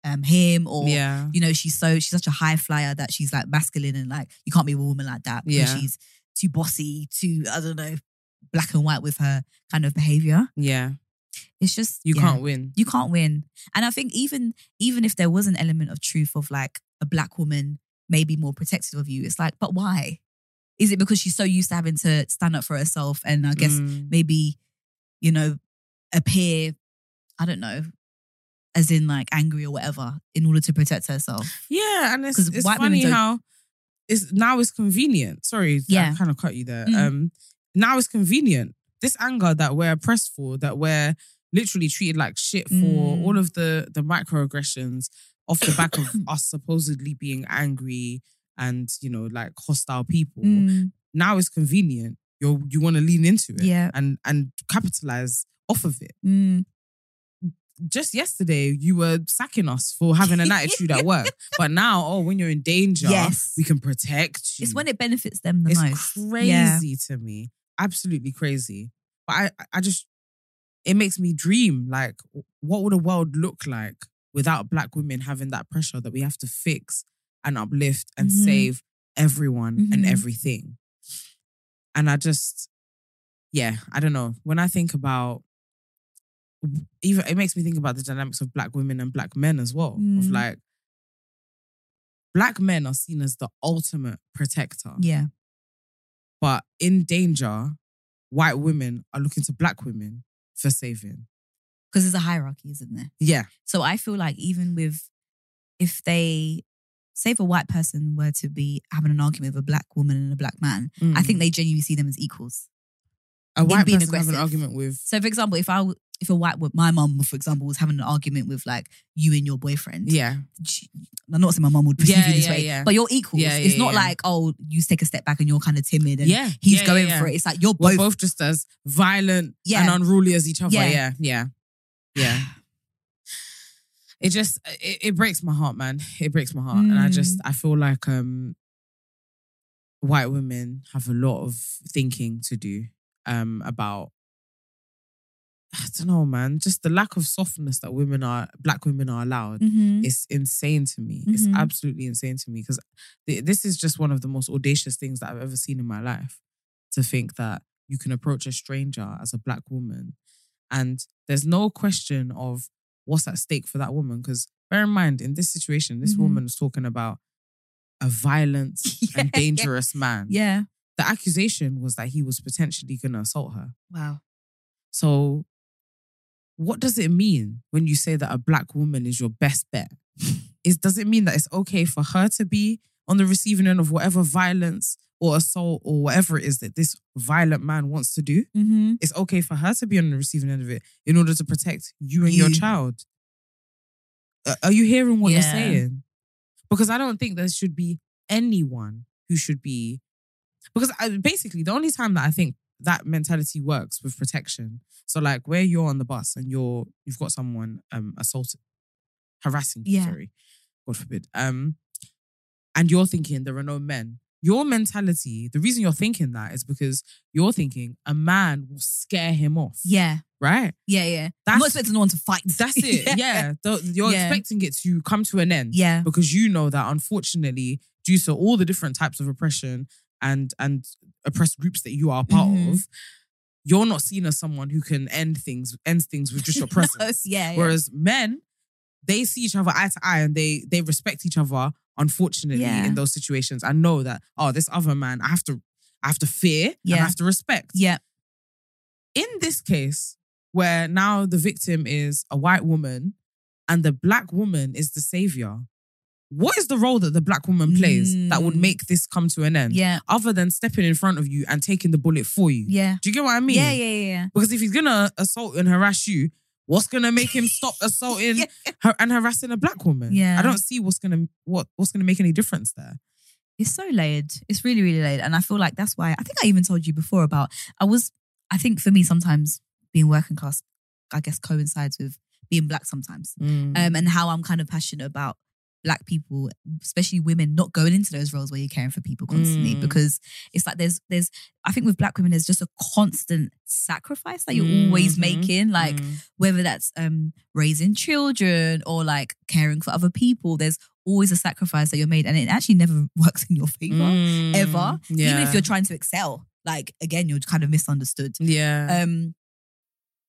um him, or yeah, you know she's so she's such a high flyer that she's like masculine and like you can't be a woman like that because Yeah. she's too bossy, too I don't know, black and white with her kind of behavior. yeah. It's just You yeah. can't win. you can't win. And I think even even if there was an element of truth of like a black woman maybe more protective of you, it's like, but why? Is it because she's so used to having to stand up for herself and I guess Mm. maybe, you know, appear, I don't know, as in like angry or whatever in order to protect herself? Yeah, and it's it's white funny how it's now it's convenient. Sorry, Yeah. I kind of cut you there. Mm. Um, now it's convenient. This anger that we're oppressed for, that we're literally treated like shit for, Mm. all of the the microaggressions off the back of [coughs] us supposedly being angry and you know like hostile people. Mm, Now it's convenient. You you want to lean into it, Yeah. and and capitalize off of it. mm. Just yesterday, you were sacking us for having an attitude at work, but now, oh, when you're in danger, Yes. we can protect you. It's when it benefits them the it's most. crazy Yeah. to me, absolutely crazy. But I, I just, it makes me dream. Like, what would a world look like without Black women having that pressure that we have to fix and uplift and Mhm. save everyone and Mhm. everything? And I just, yeah, I don't know. When I think about even it makes me think about the dynamics of black women and black men as well. Of Mm. like black men are seen as the ultimate protector. Yeah. But in danger, white women are looking to black women for saving. Because there's a hierarchy, isn't there? Yeah. So I feel like even with if they say if a white person were to be having an argument with a black woman and a black man, I think they genuinely see them as equals. a white being person have an argument with So for example, if I if a white my mum, for example, was having an argument with like you and your boyfriend, yeah. she- I'm not saying my mum would perceive Yeah, you this yeah, way, yeah. but you're equals. It's not like oh you take a step back and you're kind of timid and Yeah. he's going for it. It's like you're both. both just as violent and unruly as each other. Yeah. Yeah. Yeah. Yeah. It just it, it breaks my heart, man. It breaks my heart. And I just Mm. I feel like um white women have a lot of thinking to do um, about. I don't know, man. Just the lack of softness that women are, black women are allowed. Mhm. It's insane to me. It's Mhm. absolutely insane to me because this is just one of the most audacious things that I've ever seen in my life. To think that you can approach a stranger as a black woman, and there's no question of what's at stake for that woman. Because bear in mind, in this situation, this Mhm. woman was talking about a violent [laughs] and Yeah. dangerous man. Yeah. The accusation was that he was potentially going to assault her. Wow. So, what does it mean when you say that a black woman is your best bet? Is does it mean that it's okay for her to be on the receiving end of whatever violence or assault or whatever it is that this violent man wants to do? Mm-hmm. It's okay for her to be on the receiving end of it in order to protect you and your child. Uh, Are you hearing what you're saying? Because I don't think there should be anyone who should be. Because I, basically, the only time that I think that mentality works with protection. So, like, where you're on the bus and you're you've got someone um assaulted, harassing you, Yeah. sorry, God forbid, um, and you're thinking there are no men. Your mentality, the reason you're thinking that is because you're thinking a man will scare him off. Yeah. Right? Yeah. Yeah. I'm That's- not expecting no one to fight. That's [laughs] it. yeah. The- you're Yeah. expecting it to come to an end. Yeah. Because you know that unfortunately, due to all the different types of oppression and and oppressed groups that you are a part Mhm. of, you're not seen as someone who can end things, end things with just your [laughs] presence. yeah, yeah. Whereas men, they see each other eye to eye and they they respect each other, unfortunately, Yeah. in those situations. I know that, oh, this other man, I have to I have to fear and Yeah. I have to respect Yeah. in this case, where now the victim is a white woman and the black woman is the savior, what is the role that the black woman plays that would Mm. make this come to an end? Yeah. Other than stepping in front of you and taking the bullet for you. Yeah. Do you get what I mean? Yeah. Yeah. Yeah. yeah. Because if he's gonna assault and harass you, what's gonna make him stop [laughs] assaulting Yeah. her and harassing a black woman? Yeah. I don't see what's gonna what what's gonna make any difference there. It's so layered. It's really, really layered. And I feel like that's why I think I even told you before about I was I think for me sometimes being working class, I guess coincides with being black sometimes. Mm. Um and how I'm kind of passionate about black people, especially women, not going into those roles where you're caring for people constantly. Mm. Because it's like there's there's I think with black women there's just a constant sacrifice that you're always Mhm. making. Like Mm. whether that's um raising children or like caring for other people, there's always a sacrifice that you're made, and it actually never [laughs] works in your favor Mm. ever. Even if you're trying to excel, like again, you're kind of misunderstood. yeah. Um,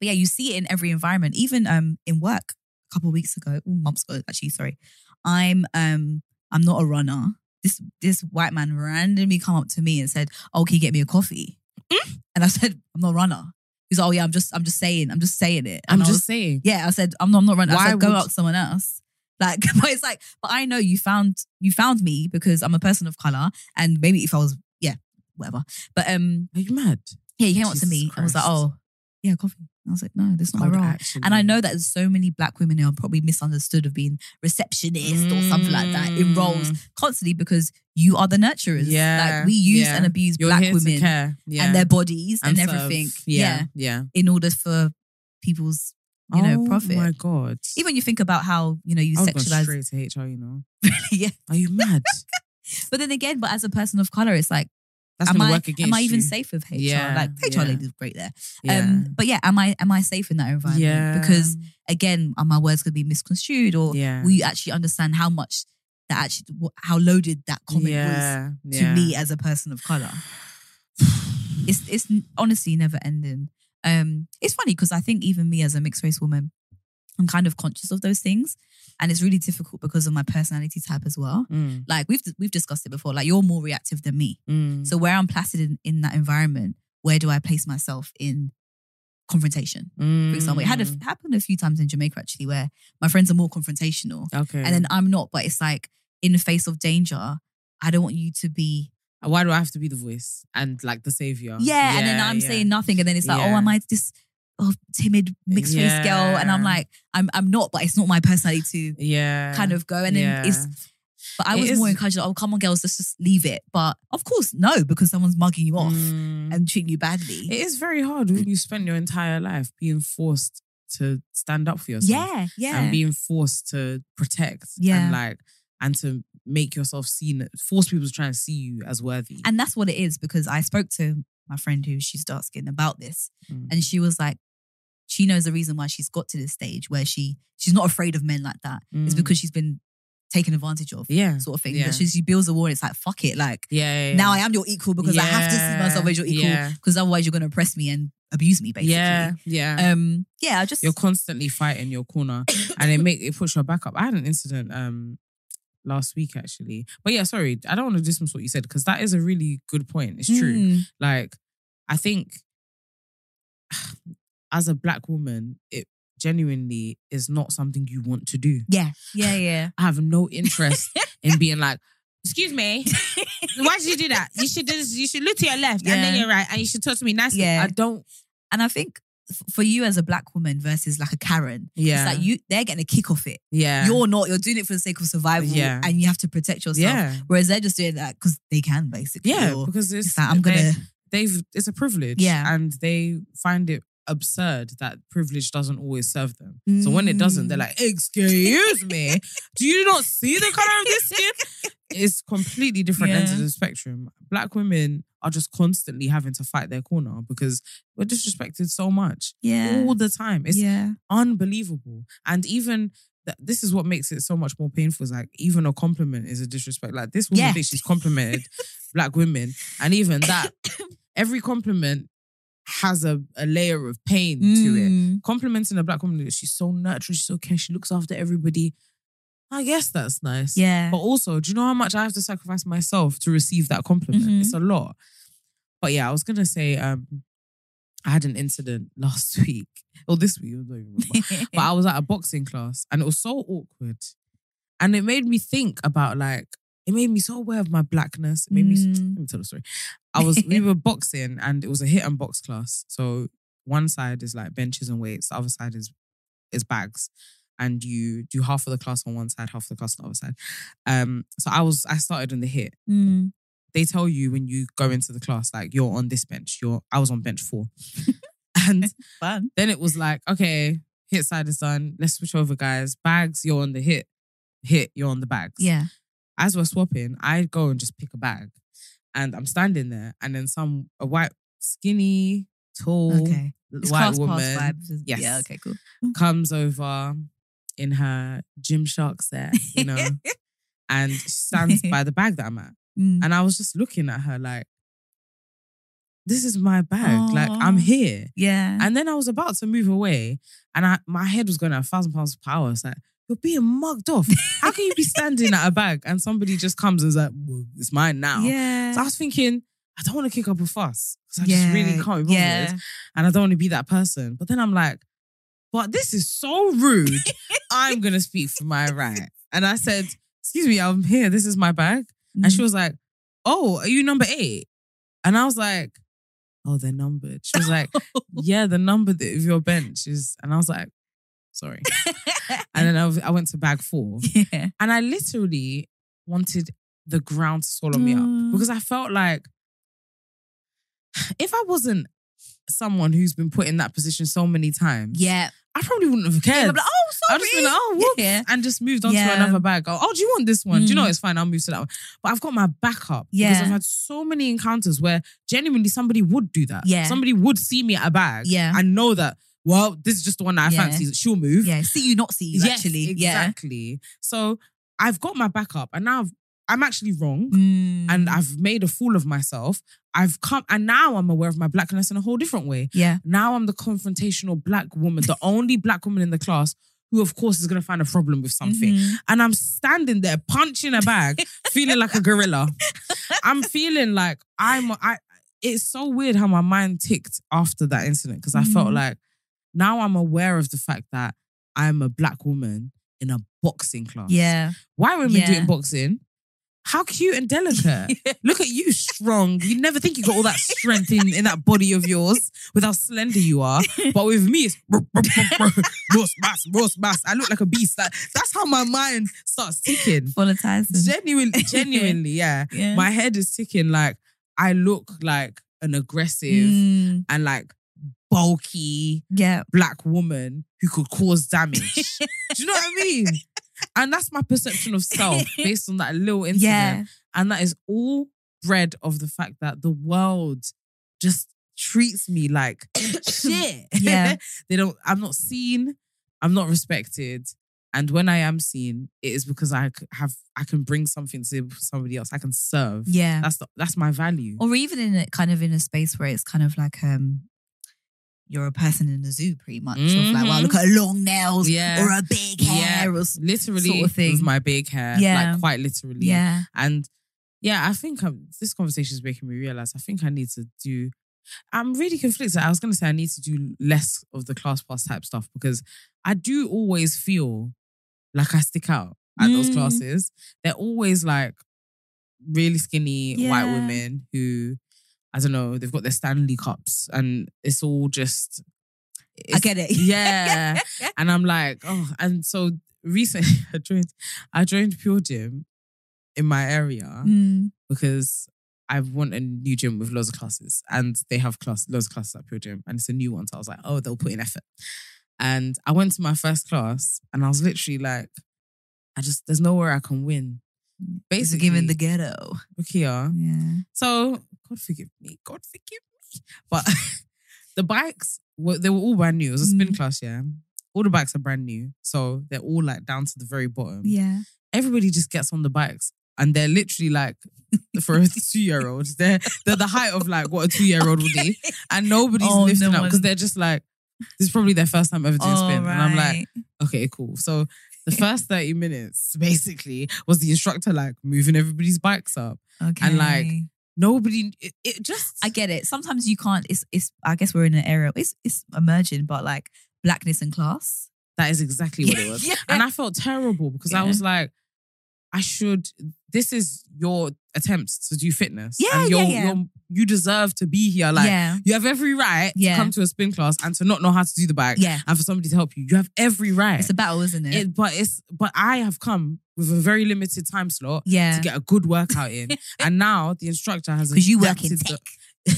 But yeah, you see it in every environment, even um in work. A couple of weeks ago, ooh, months ago, actually, sorry. I'm um I'm not a runner. This this white man randomly come up to me and said, "Oh, can you get me a coffee?" And I said, "I'm not a runner." He's like, "Oh yeah, I'm just I'm just saying, I'm just saying it." I'm And I just saying. Yeah, I said I'm not, I'm not running. I Why said go ask someone else. Like, [laughs] but it's like, but I know you found you found me because I'm a person of color, and maybe if I was, yeah, whatever. But um, Are you mad? yeah, he came up to Jesus me and was like, "Oh, yeah, coffee." I was like, "No, that's not my role." actually. And I know that there's so many black women who are probably misunderstood of being receptionist or something like that in roles Mm. constantly because you are the nurturers. Yeah, like we use yeah. and abuse You're black women. Yeah. and their bodies and, serve. everything. Yeah, yeah. Yeah. in order for people's you know oh profit. my god. Even you think about how you know you I sexualize straight to HR. You know. [laughs] yeah. Are you mad? [laughs] But then again, but as a person of color, it's like, That's am gonna I work against am I even you. safe with HR? Yeah, like HR yeah. ladies great there. Yeah. Um, but yeah, am I am I safe in that environment? yeah. Because again, are my words gonna be misconstrued, or yeah. will you actually understand how much that actually how loaded that comment yeah, was to me as a person of color? It's it's honestly never ending. Um, it's funny because I think even me as a mixed race woman, I'm kind of conscious of those things, and it's really difficult because of my personality type as well. Mm, Like we've we've discussed it before. Like you're more reactive than me. mm. So where I'm placid in, in that environment, where do I place myself in confrontation? For example, it had a, Mm. happened a few times in Jamaica actually, where my friends are more confrontational, okay, and then I'm not. But it's like in the face of danger, I don't want you to be Why do I have to be the voice and like the savior? Yeah, and then I'm yeah. saying nothing, and then it's like, oh, Yeah. am I this oh, timid mixed race girl? And I'm like, I'm I'm not, but it's not my personality to Yeah. kind of go. And then yeah. it's But I It was is- more encouraged, oh, come on, girls, let's just leave it. But of course, no, because someone's mugging you off Mm. and treating you badly. It is very hard when you spend your entire life being forced to stand up for yourself. yeah, yeah. And being forced to protect. Yeah. And like and to make yourself seen force people to try and see you as worthy. And that's what it is because I spoke to my friend who she's dark skinned about this. Mm. And she was like, she knows the reason why she's got to this stage where she she's not afraid of men like that. It's Mm. because she's been taken advantage of, yeah. sort of thing. Yeah. That she, she builds a wall and it's like, fuck it. Like Yeah, yeah, now yeah. I am your equal because I have to see myself as your equal. Because otherwise you're gonna oppress me and abuse me, basically. Yeah, yeah. Um, yeah, I just You're constantly fighting your corner, [coughs] and it make it push your back up. I had an incident um last week actually, but yeah, sorry, I don't want to dismiss what you said because that is a really good point. It's true. Mm, Like, I think as a black woman, it genuinely is not something you want to do. yeah, yeah, yeah. [laughs] I have no interest in [laughs] being like, excuse me, why did you do that? You should do this, you should look to your left and then Yeah. you're right, and you should talk to me nicely. Yeah. I don't. And I think for you as a black woman versus like a Karen, Yeah, it's like you they're getting a kick off it. yeah, You're not. You're doing it for the sake of survival, Yeah. and you have to protect yourself. yeah, Whereas they're just doing that because they can, basically. yeah, Or because it's, it's like I'm gonna. they've it's a privilege, Yeah. and they find it absurd that privilege doesn't always serve them. So when it doesn't, they're Mm. like, "Excuse me, [laughs] do you not see the color of this skin?" It's completely different ends of the spectrum. Black women are just constantly having to fight their corner because we're disrespected so much Yeah. all the time. It's yeah. unbelievable, and even. th- This is what makes it so much more painful. Is like even a compliment is a disrespect. Like this woman Yeah. thinks she's complimented [laughs] black women, and even that, [coughs] every compliment has a, a layer of pain to it. Mm. Complimenting a black woman, she's so nurturing, she's so caring, she looks after everybody. I guess that's nice. Yeah. But also, do you know how much I have to sacrifice myself to receive that compliment? Mhm. It's a lot. But yeah, I was gonna say, um, I had an incident [laughs] last week or this week, I don't even [laughs] but I was at a boxing class and it was so awkward, and it made me think about like it made me so aware of my blackness. It made me. Mm. Let me tell the story. I was we were boxing and it was a HIIT and box class. So one side is like benches and weights, the other side is is bags. And you do half of the class on one side, half of the class on the other side. Um, so I was I started in the HIIT. Mm. They tell you when you go into the class, like you're on this bench. You're I was on bench four. [laughs] and [laughs] Fun. then it was like, okay, HIIT side is done. Let's switch over, guys. Bags, you're on the HIIT. HIIT, you're on the bags Yeah. As we're swapping, I go and just pick a bag. And I'm standing there, and then some a white, skinny, tall Okay. It's white woman vibes. Yes. Yeah. Okay. Cool. comes over in her Gymshark set, you know, [laughs] and stands by the bag that I'm at. Mm. And I was just looking at her like, this is my bag. Like, I'm here. Yeah. And then I was about to move away, and I my head was going at a thousand pounds per hour. It's like, you're being mugged off. How can you be standing at a bag and somebody just comes and is like, well, it's mine now? yeah. So I was thinking, I don't want to kick up a fuss because I just really can't be. Yeah. And I don't want to be that person. But then I'm like, but this is so rude. I'm going to speak for my right. And I said, excuse me, I'm here. This is my bag. And Mm. she was like, oh, are you number eight? And I was like, oh, they're numbered. She was like, [laughs] yeah, the number of your bench is. And I was like, sorry. [laughs] And then I, was- I went to bag four. yeah. And I literally wanted the ground to swallow me Mm. up because I felt like [sighs] if I wasn't someone who's been put in that position so many times, Yeah. I probably wouldn't have cared. but like, oh, sorry. I'd just been like, oh, whoops, Yeah. and just moved on Yeah. to another bag. Oh, oh, do you want this one? Do you know Mm. it's fine? I'll move to that one. But I've got my backup because Yeah. I've had so many encounters where genuinely somebody would do that. Yeah. somebody would see me at a bag. Yeah. and know that. Well, this is just the one that I Yeah. fancy. She'll move. Yeah. See you, not see you. Yes, actually. Yeah. exactly. So I've got my backup, and now I've, I'm actually wrong, Mm. and I've made a fool of myself. I've come, and now I'm aware of my blackness in a whole different way. yeah. Now I'm the confrontational black woman, the only black woman in the class who, of course, is going to find a problem with something. Mhm. And I'm standing there punching a bag, feeling like a gorilla. I'm feeling like I'm. I. It's so weird how my mind ticked after that incident because I felt Mhm. like now I'm aware of the fact that I'm a black woman in a boxing class. Yeah. Why women Yeah. in boxing? how cute and delicate. [laughs] Look at you, strong. You never think you got all that strength in, in that body of yours with how slender you are. [laughs] But with me, it's roast mass, roast mass. I look like a beast. Like, that's how my mind starts ticking. Tyson. Genuinely, [laughs] genuinely, yeah. Yeah. My head is ticking like I look like an aggressive Mm, and like bulky yeah. black woman who could cause damage. [laughs] Do you know what I mean? And that's my perception of self [laughs] based on that little incident. Yeah. And that is all bred of the fact that the world just treats me like [coughs] shit. Yeah. [laughs] they don't, I'm not seen, I'm not respected. And when I am seen, it is because I have I can bring something to somebody else. I can serve. Yeah. That's the, that's my value. or even in a kind of in a space where it's kind of like um you're a person in the zoo pretty much of like wow look at her long nails Yeah. or a big hair or literally sort of thing. with my big hair. Yeah. Like quite literally. yeah And yeah, I think um this conversation is making me realize I think I need to do. I'm really conflicted. I was going to say I need to do less of the class pass type stuff because I do always feel like I stick out at those Mm. classes. They're always like really skinny white women who, I don't know, they've got their Stanley cups and it's all just. I get it [laughs] Yeah. And I'm like, oh, and so recently [laughs] I joined, I joined Pure Gym in my area Mm, because I want a new gym with loads of classes, and they have class loads of classes at Pure Gym, and it's a new one. So I was like, oh, they'll put in effort. And I went to my first class, and I was literally like, I just there's nowhere I can win. Basically given the ghetto. look here. yeah. So God forgive me, God forgive me. But [laughs] the bikes were they were all brand new. It was a spin Mm. class, yeah. All the bikes are brand new, so they're all like down to the very bottom. Yeah. Everybody just gets on the bikes and they're literally like [laughs] for a two year old they're they're the height of like what a two year old would be. And nobody's Oh, lifting no up because they're just like this is probably their first time ever doing spin. And I'm like okay cool. So the first 30 minutes basically was the instructor like moving everybody's bikes up. Okay. and, like, nobody it, it just I get it. Sometimes you can't it's it's I guess we're in an era it's it's emerging but like blackness and class. That is exactly what it was. [laughs] Yeah. and I felt terrible because I was like I should this is your attempt to do fitness Yeah, and you're, yeah, yeah. you're you deserve to be here like yeah You have every right Yeah. to come to a spin class and to not know how to do the bike Yeah. and for somebody to help you. You have every right. it's a battle isn't it, It- but it's but I have come with a very limited time slot yeah to get a good workout in, [laughs] and now the instructor has because you work in tech [laughs]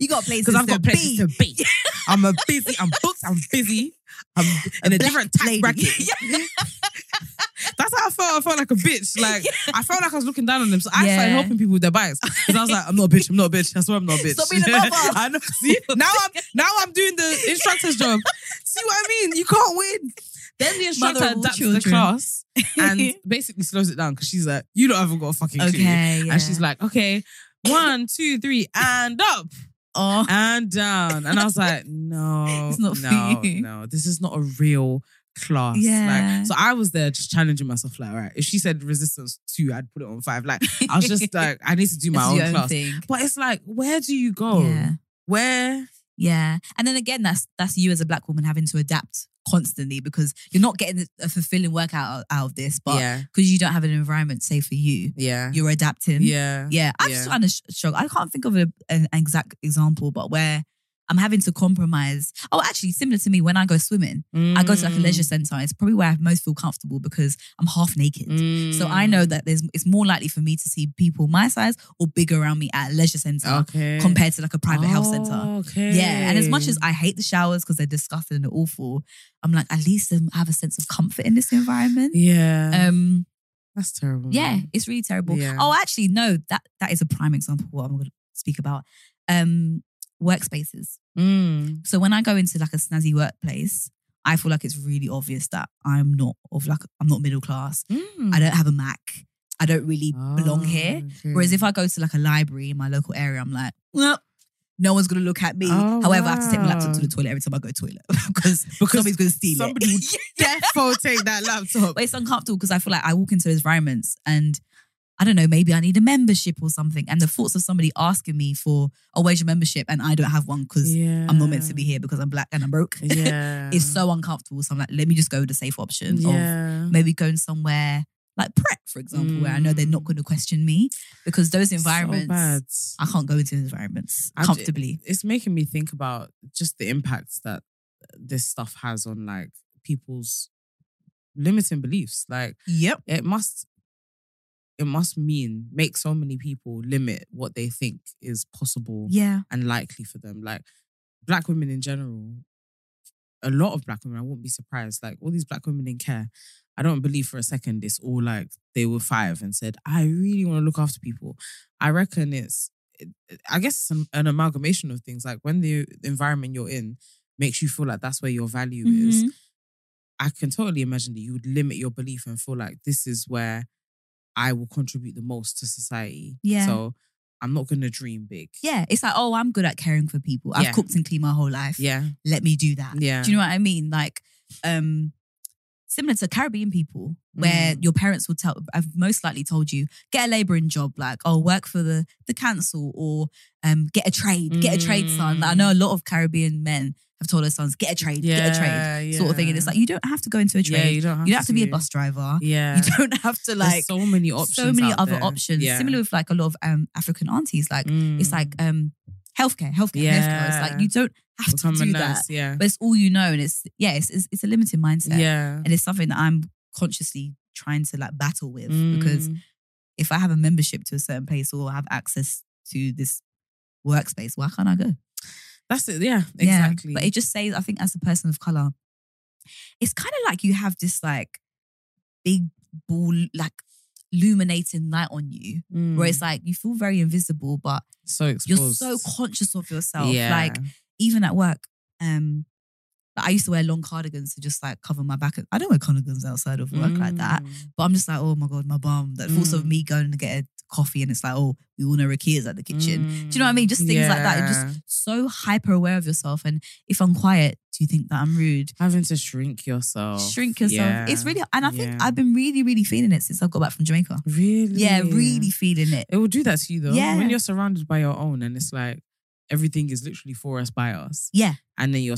you got places [laughs] because I've got to places be. to be. I'm a busy. I'm booked. I'm busy. I'm in a, black different tax lady. bracket. [laughs] Mm-hmm. That's how I felt. I felt like a bitch. [laughs] Like I felt like I was looking down on them. So I started helping people with their bikes because I was like, I'm not a bitch. I'm not a bitch. I swear I'm not a bitch. Stop being a mother. [laughs] I know. See now I'm now I'm doing the instructor's job. See what I mean? You can't win. Then the instructor adapts the class and basically slows it down because she's like, you don't haven't got a fucking clue. yeah. And she's like, okay, one, two, three, and up oh and down. And I was like, [laughs] no, It's not for no, you. no, this is not a real class. Yeah. Like, so I was there just challenging myself, like, all right, if she said resistance two, I'd put it on five. Like, I was just [laughs] like, I need to do my It's own your class. thing. But it's like, where do you go? Yeah. Where? Yeah. And then again, that's that's you as a black woman having to adapt constantly because you're not getting a fulfilling workout out, of this, but yeah, because you don't have an environment safe for you, yeah, you're adapting. yeah, Yeah. I'm Yeah. just trying to sh- struggle. I can't think of a, an exact example, but where I'm having to compromise. Oh, actually, similar to me, when I go swimming, I go to like a leisure Mm. center. It's probably where I most feel comfortable because I'm half naked. So I Mm. know that there's it's more likely for me to see people my size or bigger around me at a leisure center okay compared to like a private health center. Oh, Okay. Yeah, and as much as I hate the showers because they're disgusting and awful, I'm like at least I have a sense of comfort in this environment. yeah, Um, that's terrible. yeah, it's really terrible. Yeah. Oh, actually, no, that that is a prime example of what I'm going to speak about. Um, workspaces. Mm. So when I go into like a snazzy workplace, I feel like it's really obvious that I'm not of like I'm not middle class. Mm. I don't have a Mac. I don't really belong Oh, here. Whereas if I go to like a library in my local area, I'm like, well, no one's gonna look at me. Oh, However, I have to take my laptop to the toilet every time I go to the toilet [laughs] because, [laughs] Because somebody's gonna steal somebody it. would [laughs] defo take that laptop. but it's uncomfortable because I feel like I walk into those environments and I don't know, maybe I need a membership or something. And the thoughts of somebody asking me for, oh, where's your membership? And I don't have one because yeah. I'm not meant to be here because I'm black and I'm broke. [laughs] Yeah. it's so uncomfortable. So I'm like, let me just go with the safe option of maybe going somewhere like prep, for example, where I know they're not mm. going to question me because those environments, bad. I can't go into environments I- comfortably. It's making me think about just the impacts that this stuff has on like people's limiting beliefs. Like Yep. it must it must mean make so many people limit what they think is possible Yeah. and likely for them. Like black women in general, a lot of black women, I wouldn't be surprised. Like all these black women in care, I don't believe for a second it's all like they were five and said, I really want to look after people. I reckon it's, I guess it's an, an amalgamation of things. Like when the environment you're in makes you feel like that's where your value is, Mhm. I can totally imagine that you would limit your belief and feel like this is where I will contribute the most to society. Yeah. So I'm not going to dream big. Yeah. It's like, oh, I'm good at caring for people. I've Yeah. cooked and cleaned my whole life. Yeah. Let me do that. Yeah. Do you know what I mean? Like, um, similar to Caribbean people, where Mm. your parents will tell, I've most likely told you, get a labouring job, like, oh, work for the the council or um, get a trade, get a trade, son. Like, I know a lot of Caribbean men have told their sons, get a trade, get a trade, sort of thing. And it's like, you don't have to go into a trade. Yeah, you don't have you don't have to be a bus driver. Yeah. You don't have to There's like so many options. so many other there. options. Yeah. Similar with like a lot of um African aunties, like it's Mm. like um healthcare, healthcare, healthcare. It's like you don't have Become to a do nurse, that, Yeah. but it's all you know, and it's yeah, it's it's, it's a limited mindset, yeah. and it's something that I'm consciously trying to like battle with because Mm. if I have a membership to a certain place or have access to this workspace, why can't I go? that's it. Yeah. Yeah, Exactly. but it just says, I think, as a person of color, it's kind of like you have this like big ball, like illuminating light on you, where it's Mm. like you feel very invisible, but so exposed. you're so conscious of yourself. Yeah. Like even at work, um, like I used to wear long cardigans to just like cover my back. I don't wear cardigans outside of work like that, Mm. but I'm just like, oh my god, my bum. The thoughts of Mm. me going to get a coffee and it's like, oh, we all know Rukiya's at the kitchen. Do you know what I mean? Just mm, things like that. You're just so hyper aware of yourself. And if I'm quiet, do you think that I'm rude? having to shrink yourself. Shrink yourself. It's really, and I think Yeah. I've been really, really feeling it since I got back from Jamaica. really. Yeah, really feeling it. It will do that to you though. Yeah. When you're surrounded by your own and it's like everything is literally for us by us. Yeah. And then you're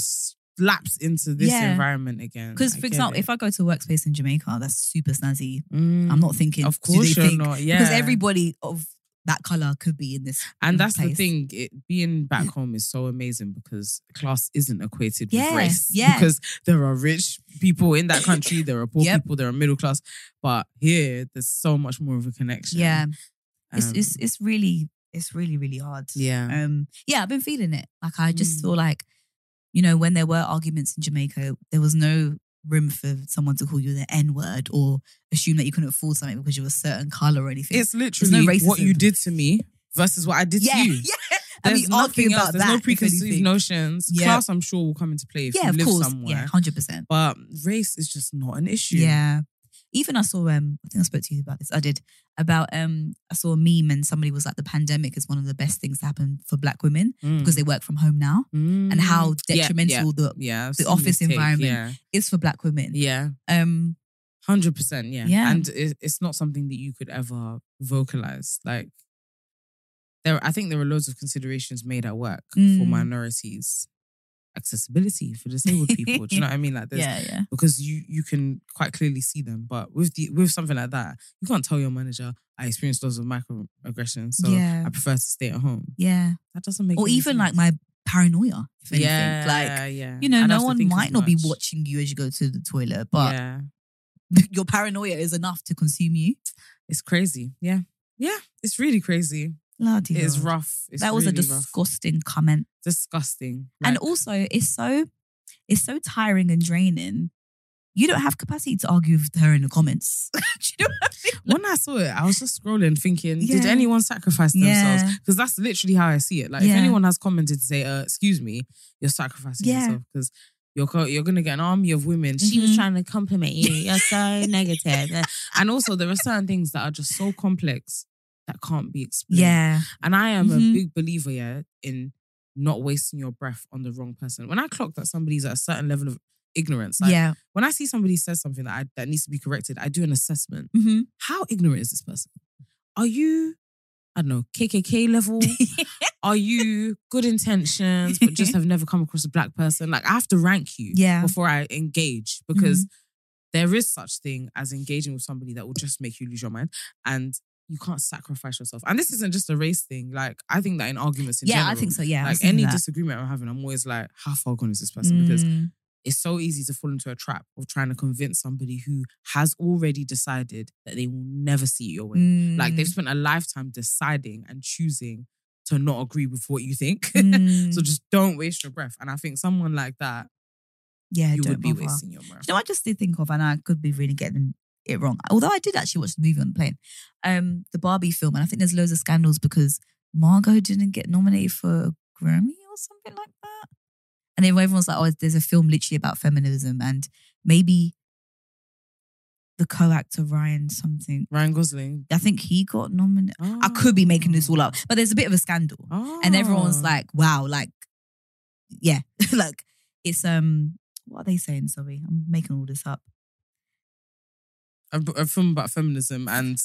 slapped into this Yeah. environment again. Because, I for get example, it. if I go to a workspace in Jamaica, that's super snazzy. Mm. I'm not thinking, Of do course they you're think- not. Yeah. Because everybody of that color could be in this. And that's the place. thing. It, being back home is so amazing because class isn't equated Yeah, with race. yeah. Because there are rich people in that country, [coughs] there are poor Yep. people, there are middle class. But here, there's so much more of a connection. Yeah. It's, Um, it's, it's really, it's really, really hard. yeah. Um, yeah, I've been feeling it. Like I just Mm. feel like, you know, when there were arguments in Jamaica, there was no room for someone to call you the N word or assume that you couldn't afford something because you were a certain color or anything. It's literally what you did to me versus what I did yeah, to you. [laughs] yeah. And There's we argue nothing about else. There's no preconceived notions. Yeah. Class, I'm sure, will come into play if Yeah, you of live course. somewhere. Yeah, hundred percent. But race is just not an issue. Yeah. Even I saw um I think I spoke to you about this. I did about um I saw a meme and somebody was like the pandemic is one of the best things to happen for black women Mm. because they work from home now and how Mm. Yeah, detrimental the yeah, the office environment Yeah, is for black women. yeah, Um hundred percent. Yeah, Yeah. and it's not something that you could ever vocalize. Like there, I think there are loads of considerations made at work for Mm. minorities, accessibility for disabled people. Do you know what I mean? Like, [laughs] there's yeah, yeah. because you you can quite clearly see them. But with the with something like that, you can't tell your manager I experienced lots of microaggressions, so Yeah. I prefer to stay at home. Yeah. That doesn't make Or even like my paranoia, if anything. yeah, Like, yeah. you know, I don't no one might not be watching you as you go to the toilet, but yeah, [laughs] your paranoia is enough to consume you. it's crazy. Yeah, yeah, it's really crazy. Bloody It is hell. rough. It's that was a really rough. disgusting comment. disgusting. and also it's so it's so tiring and draining. You don't have capacity to argue with her in the comments. [laughs] Do you know what I mean? when I saw it, I was just scrolling, thinking, did anyone sacrifice themselves? Yeah. Because that's literally how I see it. Like, if anyone has commented to say, uh, "Excuse me," you're sacrificing Yeah. yourself because you're you're gonna get an army of women. She was Mhm. trying to compliment you. You're so [laughs] negative. And also, there are certain things that are just so complex that can't be explained. Yeah. And I am Mhm. a big believer, yeah, in not wasting your breath on the wrong person. When I clock that somebody's at a certain level of ignorance, like yeah. when I see somebody says something that I, that needs to be corrected, I do an assessment. hmm How ignorant is this person? Are you, I don't know, KKK level? [laughs] Are you good intentions but just [laughs] have never come across a black person? Like I have to rank you Yeah. before I engage because there is such thing as engaging with somebody that will just make you lose your mind, and you can't sacrifice yourself. And this isn't just a race thing. Like I think that in arguments, in yeah, I think so. Yeah, Like any that. disagreement I'm having, I'm always like, how far gone is this person? Because Mm, it's so easy to fall into a trap of trying to convince somebody who has already decided that they will never see it your way. Like they've mm, spent a lifetime deciding and choosing to not agree with what you think. [laughs] mm, so just don't waste your breath. And I think someone like that, yeah, you would be bother. wasting your breath. You know, I just did think of, and I could be really getting it wrong. Although I did actually watch the movie on the plane, um, the Barbie film, and I think there's loads of scandals because Margot didn't get nominated for a Grammy or something like that. And then everyone's like, "Oh, there's a film literally about feminism," and maybe the co-actor Ryan something. Ryan Gosling. I think he got nominated. I could be making this all up, but there's a bit of a scandal, and everyone's Oh. like, "Wow!" Like, yeah, [laughs] like it's um, what are they saying? Sorry, I'm making all this up. A, a film about feminism and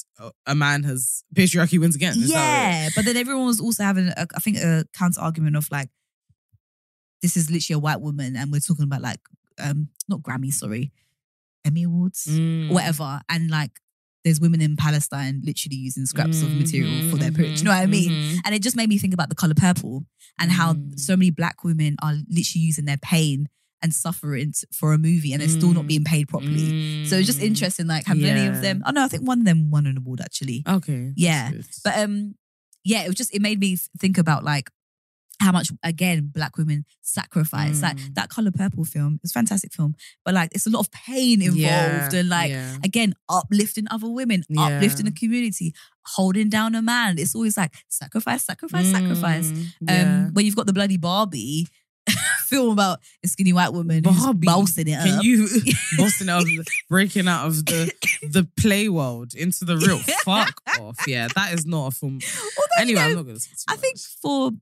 a- man has patriarchy wins again. Is yeah, but then everyone was also having, a, I think, a counter argument of like, this is literally a white woman, and we're talking about like, um, not Grammy, sorry, Emmy Awards. Mm. whatever, and like, there's women in Palestine literally using scraps of material for their. Do you know what I mean? Mhm. And it just made me think about the color purple and how Mm. so many black women are literally using their pain and suffering for a movie, and they're still not Mm. being paid properly. So it's just Mm. interesting. Like, have any of them? Oh no, I think one of them won an award actually. Okay. Yeah. But um, yeah, it was just it made me think about like how much again black women sacrifice. Like Mm. that Color Purple film, it's a fantastic film, but like it's a lot of pain involved Yeah, and like yeah. again uplifting other women, Yeah. uplifting the community, holding down a man. It's always like sacrifice, sacrifice, sacrifice. Mm, Um, yeah. when you've got the bloody Barbie film about a skinny white woman Barbie, who's bossing it Can up. you busting out, of the, breaking out of the the play world into the real? [laughs] Fuck off! Yeah, that is not a film. Although, you Anyway, I'm not going to. I think for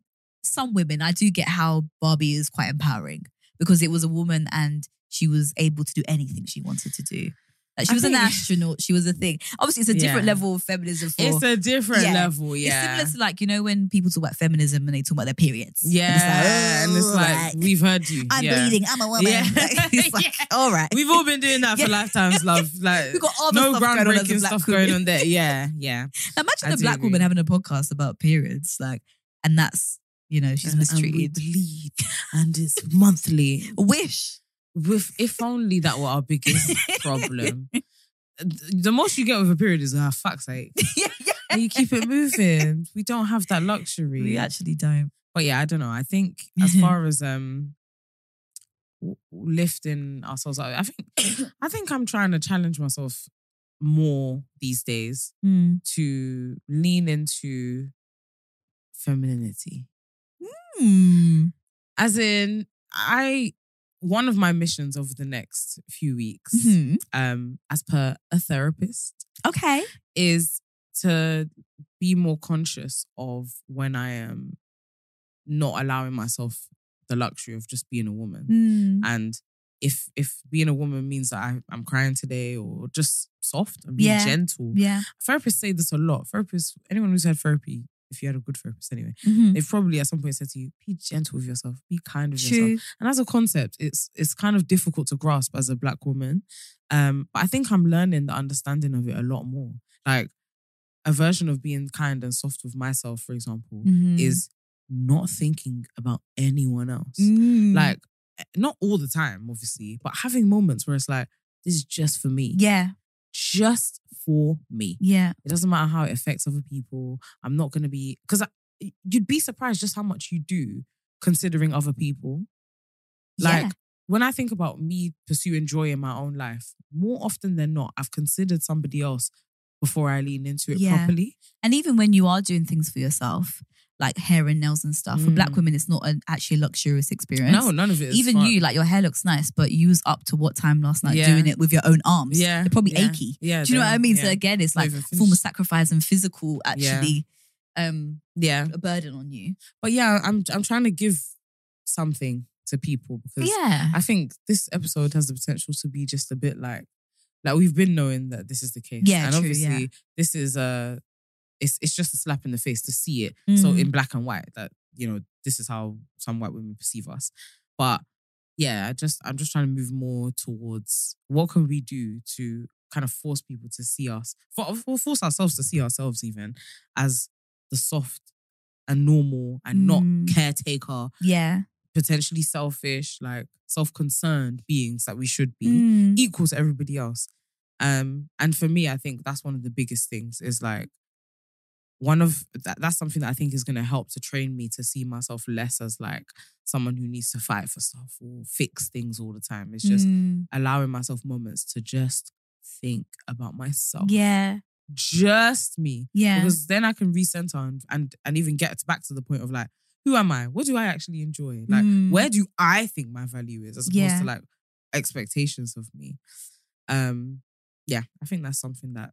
some women, I do get how Barbie is quite empowering because it was a woman and she was able to do anything she wanted to do. Like she I was an astronaut. She was a thing. Obviously, it's a different Yeah. level of feminism. For, it's a different Yeah. level. Yeah, it's similar to like you know when people talk about feminism and they talk about their periods. yeah, and it's like, "Alright, we've heard you. I'm yeah. bleeding. I'm a woman. Yeah. [laughs] Like, [laughs] like, all right. We've all been doing that for lifetimes, [laughs] love. Like We've got other no stuff going on as groundbreaking stuff woman. going on there. Yeah, yeah. Now imagine I a black woman having a podcast about periods, like, and that's you know she's And- and we mistreated. bleed, and it's monthly. Wish. With if only that were our biggest [laughs] problem. The most you get with a period is ah fuck's sake. [laughs] yeah, yeah. And you keep it moving. We don't have that luxury. We actually don't. But yeah, I don't know. I think [laughs] as far as um lifting ourselves up, I think [coughs] I think I'm trying to challenge myself more these days Hmm. to lean into femininity. Hmm. As in, I one of my missions over the next few weeks, Mhm. um, as per a therapist, Okay. is to be more conscious of when I am not allowing myself the luxury of just being a woman. Hmm. And if if being a woman means that I, I'm crying today or just soft and being Yeah. gentle, Yeah. therapists say this a lot. Therapists, anyone who's had therapy, if you had a good therapist anyway, Mhm. they've probably at some point said to you, be gentle with yourself, be kind with yourself. True. And as a concept, it's it's kind of difficult to grasp as a black woman. Um, but I think I'm learning the understanding of it a lot more. Like a version of being kind and soft with myself, for example, Mhm. is not thinking about anyone else. Mm. Like eh, not all the time, obviously, but having moments where it's like, this is just for me. yeah. Just for me. Yeah. It doesn't matter how it affects other people. I'm not going to be, because you'd be surprised just how much you do considering other people. Like Yeah. when I think about me pursuing joy in my own life, more often than not, I've considered somebody else before I lean into it Yeah. properly. And even when you are doing things for yourself, like hair and nails and stuff, for black Mm. women, it's not an actually a luxurious experience. No, none of it. Is Even fun. you, like your hair looks nice, but you was up to what time last night Yeah. doing it with your own arms? Yeah, They're probably yeah, achy. yeah, Do you know what I mean? So yeah. again, it's Not like even a form of finished. sacrifice and physical actually um Yeah, a burden on you. but yeah, I'm I'm trying to give something to people because Yeah. I think this episode has the potential to be just a bit like, like we've been knowing that this is the case. Yeah, and true, obviously yeah. this is a, it's it's just a slap in the face to see it. So Mm. in black and white that you know this is how some white women perceive us, but yeah, I just I'm just trying to move more towards what can we do to kind of force people to see us, for, for force ourselves to see ourselves even as the soft and normal and not Mm. caretaker, Yeah. potentially selfish, like self-concerned beings that we should be, Mm. equal to everybody else. Um, and for me, I think that's one of the biggest things is like one of that, that's something that I think is going to help to train me to see myself less as like someone who needs to fight for stuff or fix things all the time. It's just Mm. allowing myself moments to just think about myself. Yeah. Just me. Yeah. Because then I can recenter and, and and even get back to the point of like, who am I? What do I actually enjoy? Like, Mm. where do I think my value is as opposed Yeah. to like expectations of me? Um, yeah, I think that's something that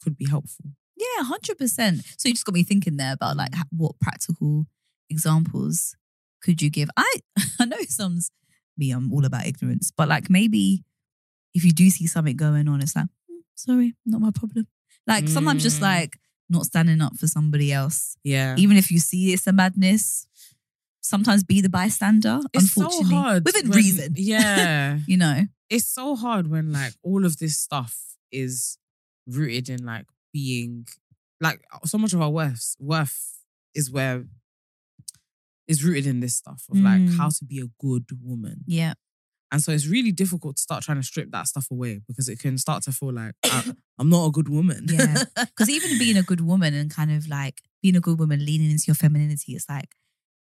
could be helpful. Yeah, hundred percent. So you just got me thinking there about like what practical examples could you give? I [laughs] I know sounds me. I'm all about ignorance, but like maybe if you do see something going on, it's like "Mm, sorry, not my problem. Like sometimes just Mm. like not standing up for somebody else, Yeah. even if you see it's a madness. Sometimes be the bystander. It's so unfortunately, hard within when- reason. [laughs] Yeah. you know. it's so hard when like all of this stuff is rooted in like being like so much of our worth worth is where is rooted in this stuff of like Mm. how to be a good woman. Yeah. And so it's really difficult to start trying to strip that stuff away because it can start to feel like [coughs] I'm not a good woman. Yeah. [laughs] Because even being a good woman and kind of like being a good woman, leaning into your femininity, it's like,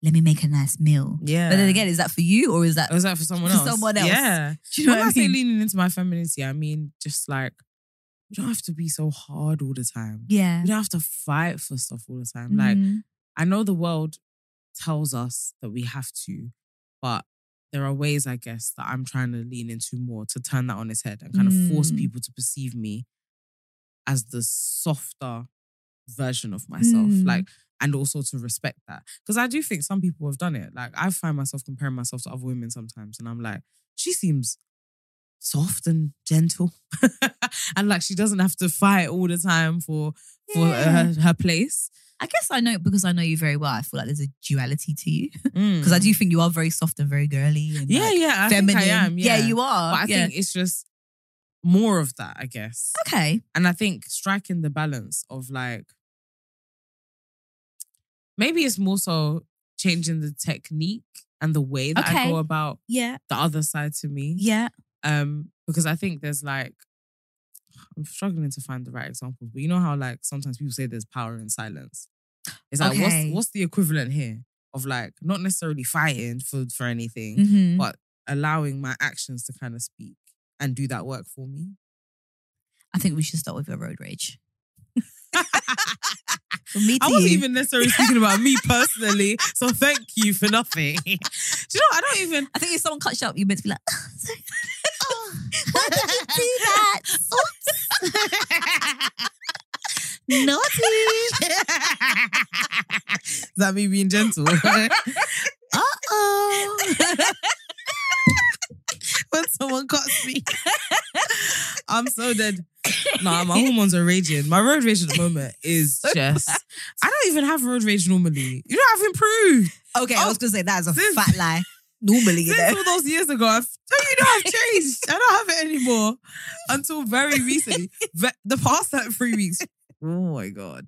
let me make a nice meal. yeah. But then again, is that for you or is that Or is that for someone for else? someone else? Yeah. Do you know when what I I say leaning into my femininity, I mean just like you don't have to be so hard all the time. Yeah. You don't have to fight for stuff all the time. Like Mhm. I know the world tells us that we have to, but there are ways, I guess, that I'm trying to lean into more to turn that on its head and kind of force Mm. people to perceive me as the softer version of myself. Mm. Like, and also to respect that. Because I do think some people have done it. Like, I find myself comparing myself to other women sometimes, and I'm like, she seems soft and gentle. [laughs] and like, she doesn't have to fight all the time for, for Yeah. her, her place. I guess I know because I know you very well. I feel like there's a duality to you because Because I do think you are very soft and very girly. And Mm. Yeah, like, yeah, I feminine. think I am. Yeah, you are. But I yeah. think it's just more of that, I guess. okay. And I think striking the balance of like maybe it's more so changing the technique and the way that I go about Yeah. the other side to me. Yeah. Um, because I think there's like I'm struggling to find the right examples, but you know how like sometimes people say there's power in silence. It's like Okay. what's what's the equivalent here of like not necessarily fighting for for anything, Mhm. but allowing my actions to kind of speak and do that work for me. I think we should start with your road rage. [laughs] I wasn't even necessarily [laughs] speaking about me personally, so thank you for nothing. [laughs] do you know? I don't even. I think if someone cuts you up, you're meant to be like. [laughs] Why did you do that? Naughty. [laughs] Is that me being gentle? [laughs] Uh-oh. when someone cuts me, I'm so dead. Nah, my hormones are raging. My road rage at the moment is just. I don't even have road rage normally. You know, I've improved. Okay, I Oh, was gonna say that is a since- fat lie. Normally, you Since know. all those years ago, I've, don't you know I've changed? I don't have it anymore [laughs] until very recently. The past like three weeks. [laughs] Oh my god!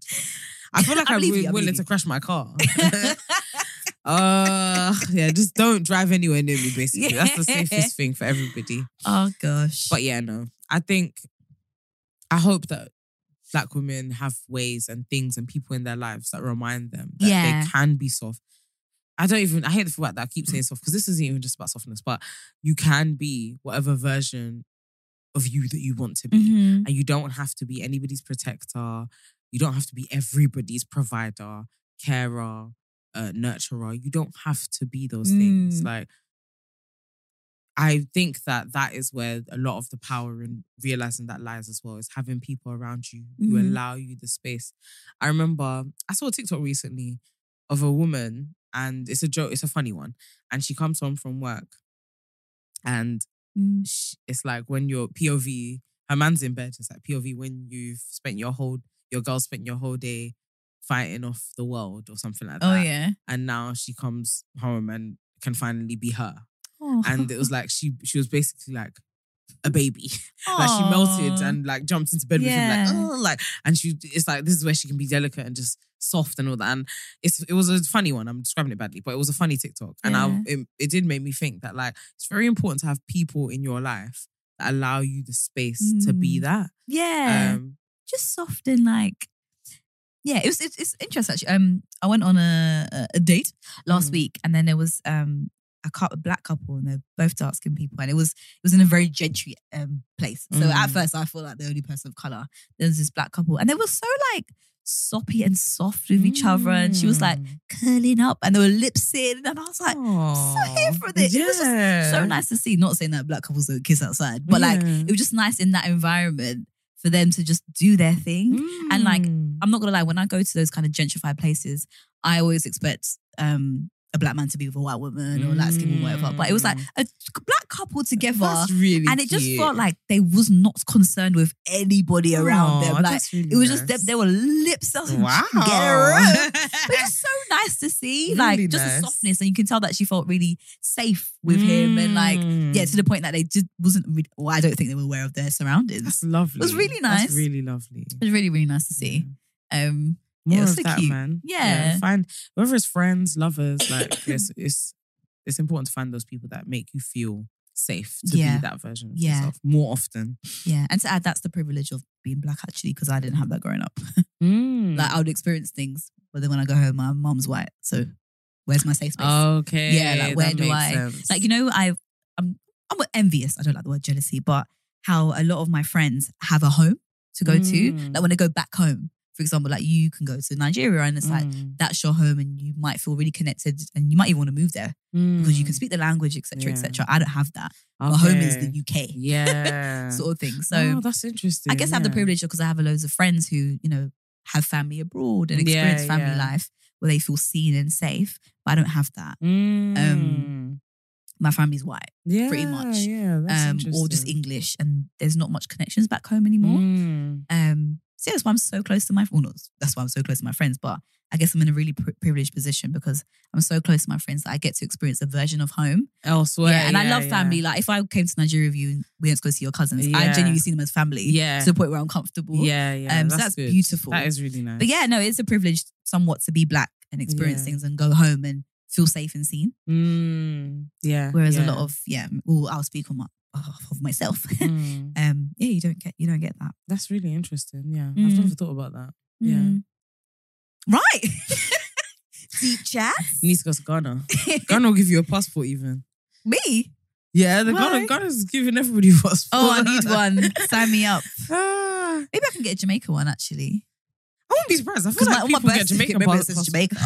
I feel like I I'm believe you, willing to crash my car. [laughs] uh, yeah, just don't drive anywhere near me. Basically, that's the safest thing for everybody. oh gosh. But yeah, no, I think I hope that black women have ways and things and people in their lives that remind them that Yeah. they can be soft. I don't even, I hate the fact that I keep saying soft because this isn't even just about softness, but you can be whatever version of you that you want to be. Mhm. And you don't have to be anybody's protector. You don't have to be everybody's provider, carer, uh, nurturer. You don't have to be those things. Mm. Like, I think that that is where a lot of the power in realizing that lies as well is having people around you who Mhm. allow you the space. I remember I saw a TikTok recently of a woman, and it's a joke, it's a funny one, and she comes home from work, and Mm. sh- it's like when your POV, her man's in bed. It's like POV when you've spent your whole, your girl spent your whole day fighting off the world or something like that. Oh yeah. And now she comes home and can finally be her. Oh. and it was [laughs] like she she was basically like a baby. [laughs] like she melted and like jumped into bed with him, like oh, like and she it's like this is where she can be delicate and just soft and all that. And it's it was a funny one. I'm describing it badly, but it was a funny TikTok, and I it, it did make me think that like it's very important to have people in your life that allow you the space to be Mm. that. yeah. Um, just soft and like yeah it was it's, it's interesting actually um i went on a a- a date last Mm. week and then there was um a couple, black couple and they're both dark skinned people and it was it was in a very gentry um place so at Mm. first i felt like the only person of color There was this black couple and they were so like soppy and soft with each other and she was like mm. curling up and they were lips in and i was like so here for this it was just so nice to see not saying that black couples don't kiss outside but like it was just nice in that environment for them to just do their thing and, like, Mm. I'm not gonna lie, when I go to those kind of gentrified places, I always expect um a black man to be with a white woman or light skin or whatever. But it was like a black couple together. That's really and it just cute. felt like they was not concerned with anybody around Aw, them. Like really it was just them, nice. there were lips. I was like, Wow. room. [laughs] But it [laughs] was so nice to see. like Really just the nice. softness. And you can tell that she felt really safe with him and like yeah, to the point that they just wasn't really well, I don't think they were aware of their surroundings. That's lovely. It was really That's nice. really lovely. it was really, really nice to see. Um More of that, cute. man. Yeah. Find whether it's friends, lovers, like [coughs] it's it's it's important to find those people that make you feel safe to Yeah. be that version of Yeah. yourself more often. Yeah, and to add, that's the privilege of being black actually, because I didn't have that growing up. [laughs] Mm. like I would experience things, but then when I go home, my mom's white. So where's my safe space? okay. yeah, like where do I sense. like? You know, I I'm I'm envious. I don't like the word jealousy, but how a lot of my friends have a home to go to. Mm. Like when they go back home, for example, like you can go to Nigeria and it's like Mm. that's your home, and you might feel really connected, and you might even want to move there because you can Mm. speak the language, etc., Yeah. etc. I don't have that. My home is the UK, [laughs] Yeah. sort of thing. So. oh, that's interesting. I guess I have the privilege because I have loads of friends who, you know, have family abroad and Yeah, experience family yeah. life where they feel seen and safe. But I don't have that. Mm. My family's white, yeah, pretty much. Yeah, that's um, or just. English, and there's not much connections back home anymore. Mm. Um, so yeah, that's why I'm so close to my. Well, not, that's why I'm so close to my friends, but I guess I'm in a really pri privileged position because I'm so close to my friends that I get to experience a version of home. Elsewhere, yeah, and I love yeah. family. Like if I came to Nigeria with you and we went to go see your cousins, I genuinely see them as family. Yeah. to the point where I'm comfortable. Yeah, yeah. Um, so that's good. beautiful. That is really nice. But yeah, no, it's a privilege somewhat to be black and experience Yeah. things and go home and feel safe and seen. Mm, yeah. Whereas yeah. a lot of yeah, well, I'll speak on my behalf of myself. Mm, [laughs] um, yeah, you don't get you don't get that. that's really interesting. Yeah, I've Mm. never thought about that. Yeah. Mm. Right. [laughs] Deep chat. Need to go to Ghana. [laughs] Ghana will give you a passport, even. Me? Yeah, the Why? Ghana Ghana's giving everybody a passport. Oh, I need one. Sign me up. [laughs] Ah, Maybe I can get a Jamaica one actually. I wouldn't be surprised. I feel Because like my, people my birth get Jamaican certificate, remember, it says passport. Jamaica.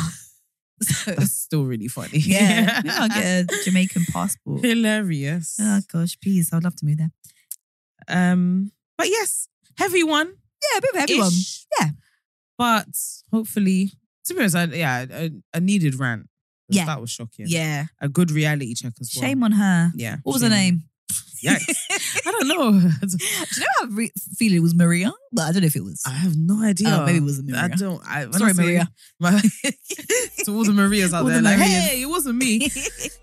So, That's still really funny. yeah, maybe I'll get a Jamaican passport. hilarious. Oh gosh, please, I'd love to move there. Um, but yes, heavy one. Yeah, a bit of everyone. Ish. Yeah. But hopefully, to be honest, I, yeah, a, a needed rant. 'Cause Yeah. That was shocking. Yeah. A good reality check as well. Shame on her. Yeah. What was her shame. name? Yikes. [laughs] I don't know. [laughs] Do you know how I re- feel it was Maria? But I don't know if it was. I have no idea. Oh, maybe it wasn't I Maria. don't. I, when Sorry, I say Maria. [laughs] My, to all the Marias out All there, the like, Marias. hey, it wasn't me.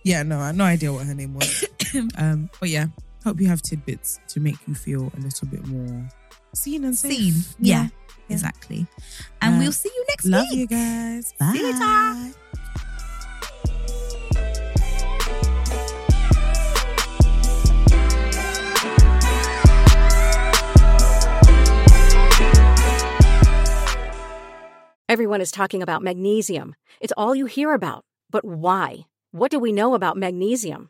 yeah, no, I have no idea what her name was. [coughs] um, but yeah, hope you have tidbits to make you feel a little bit more seen and safe. Seen. Yeah, exactly. And Uh, we'll see you next Love week. you guys. Bye. See you later. Everyone is talking about magnesium. It's all you hear about. But why? What do we know about magnesium?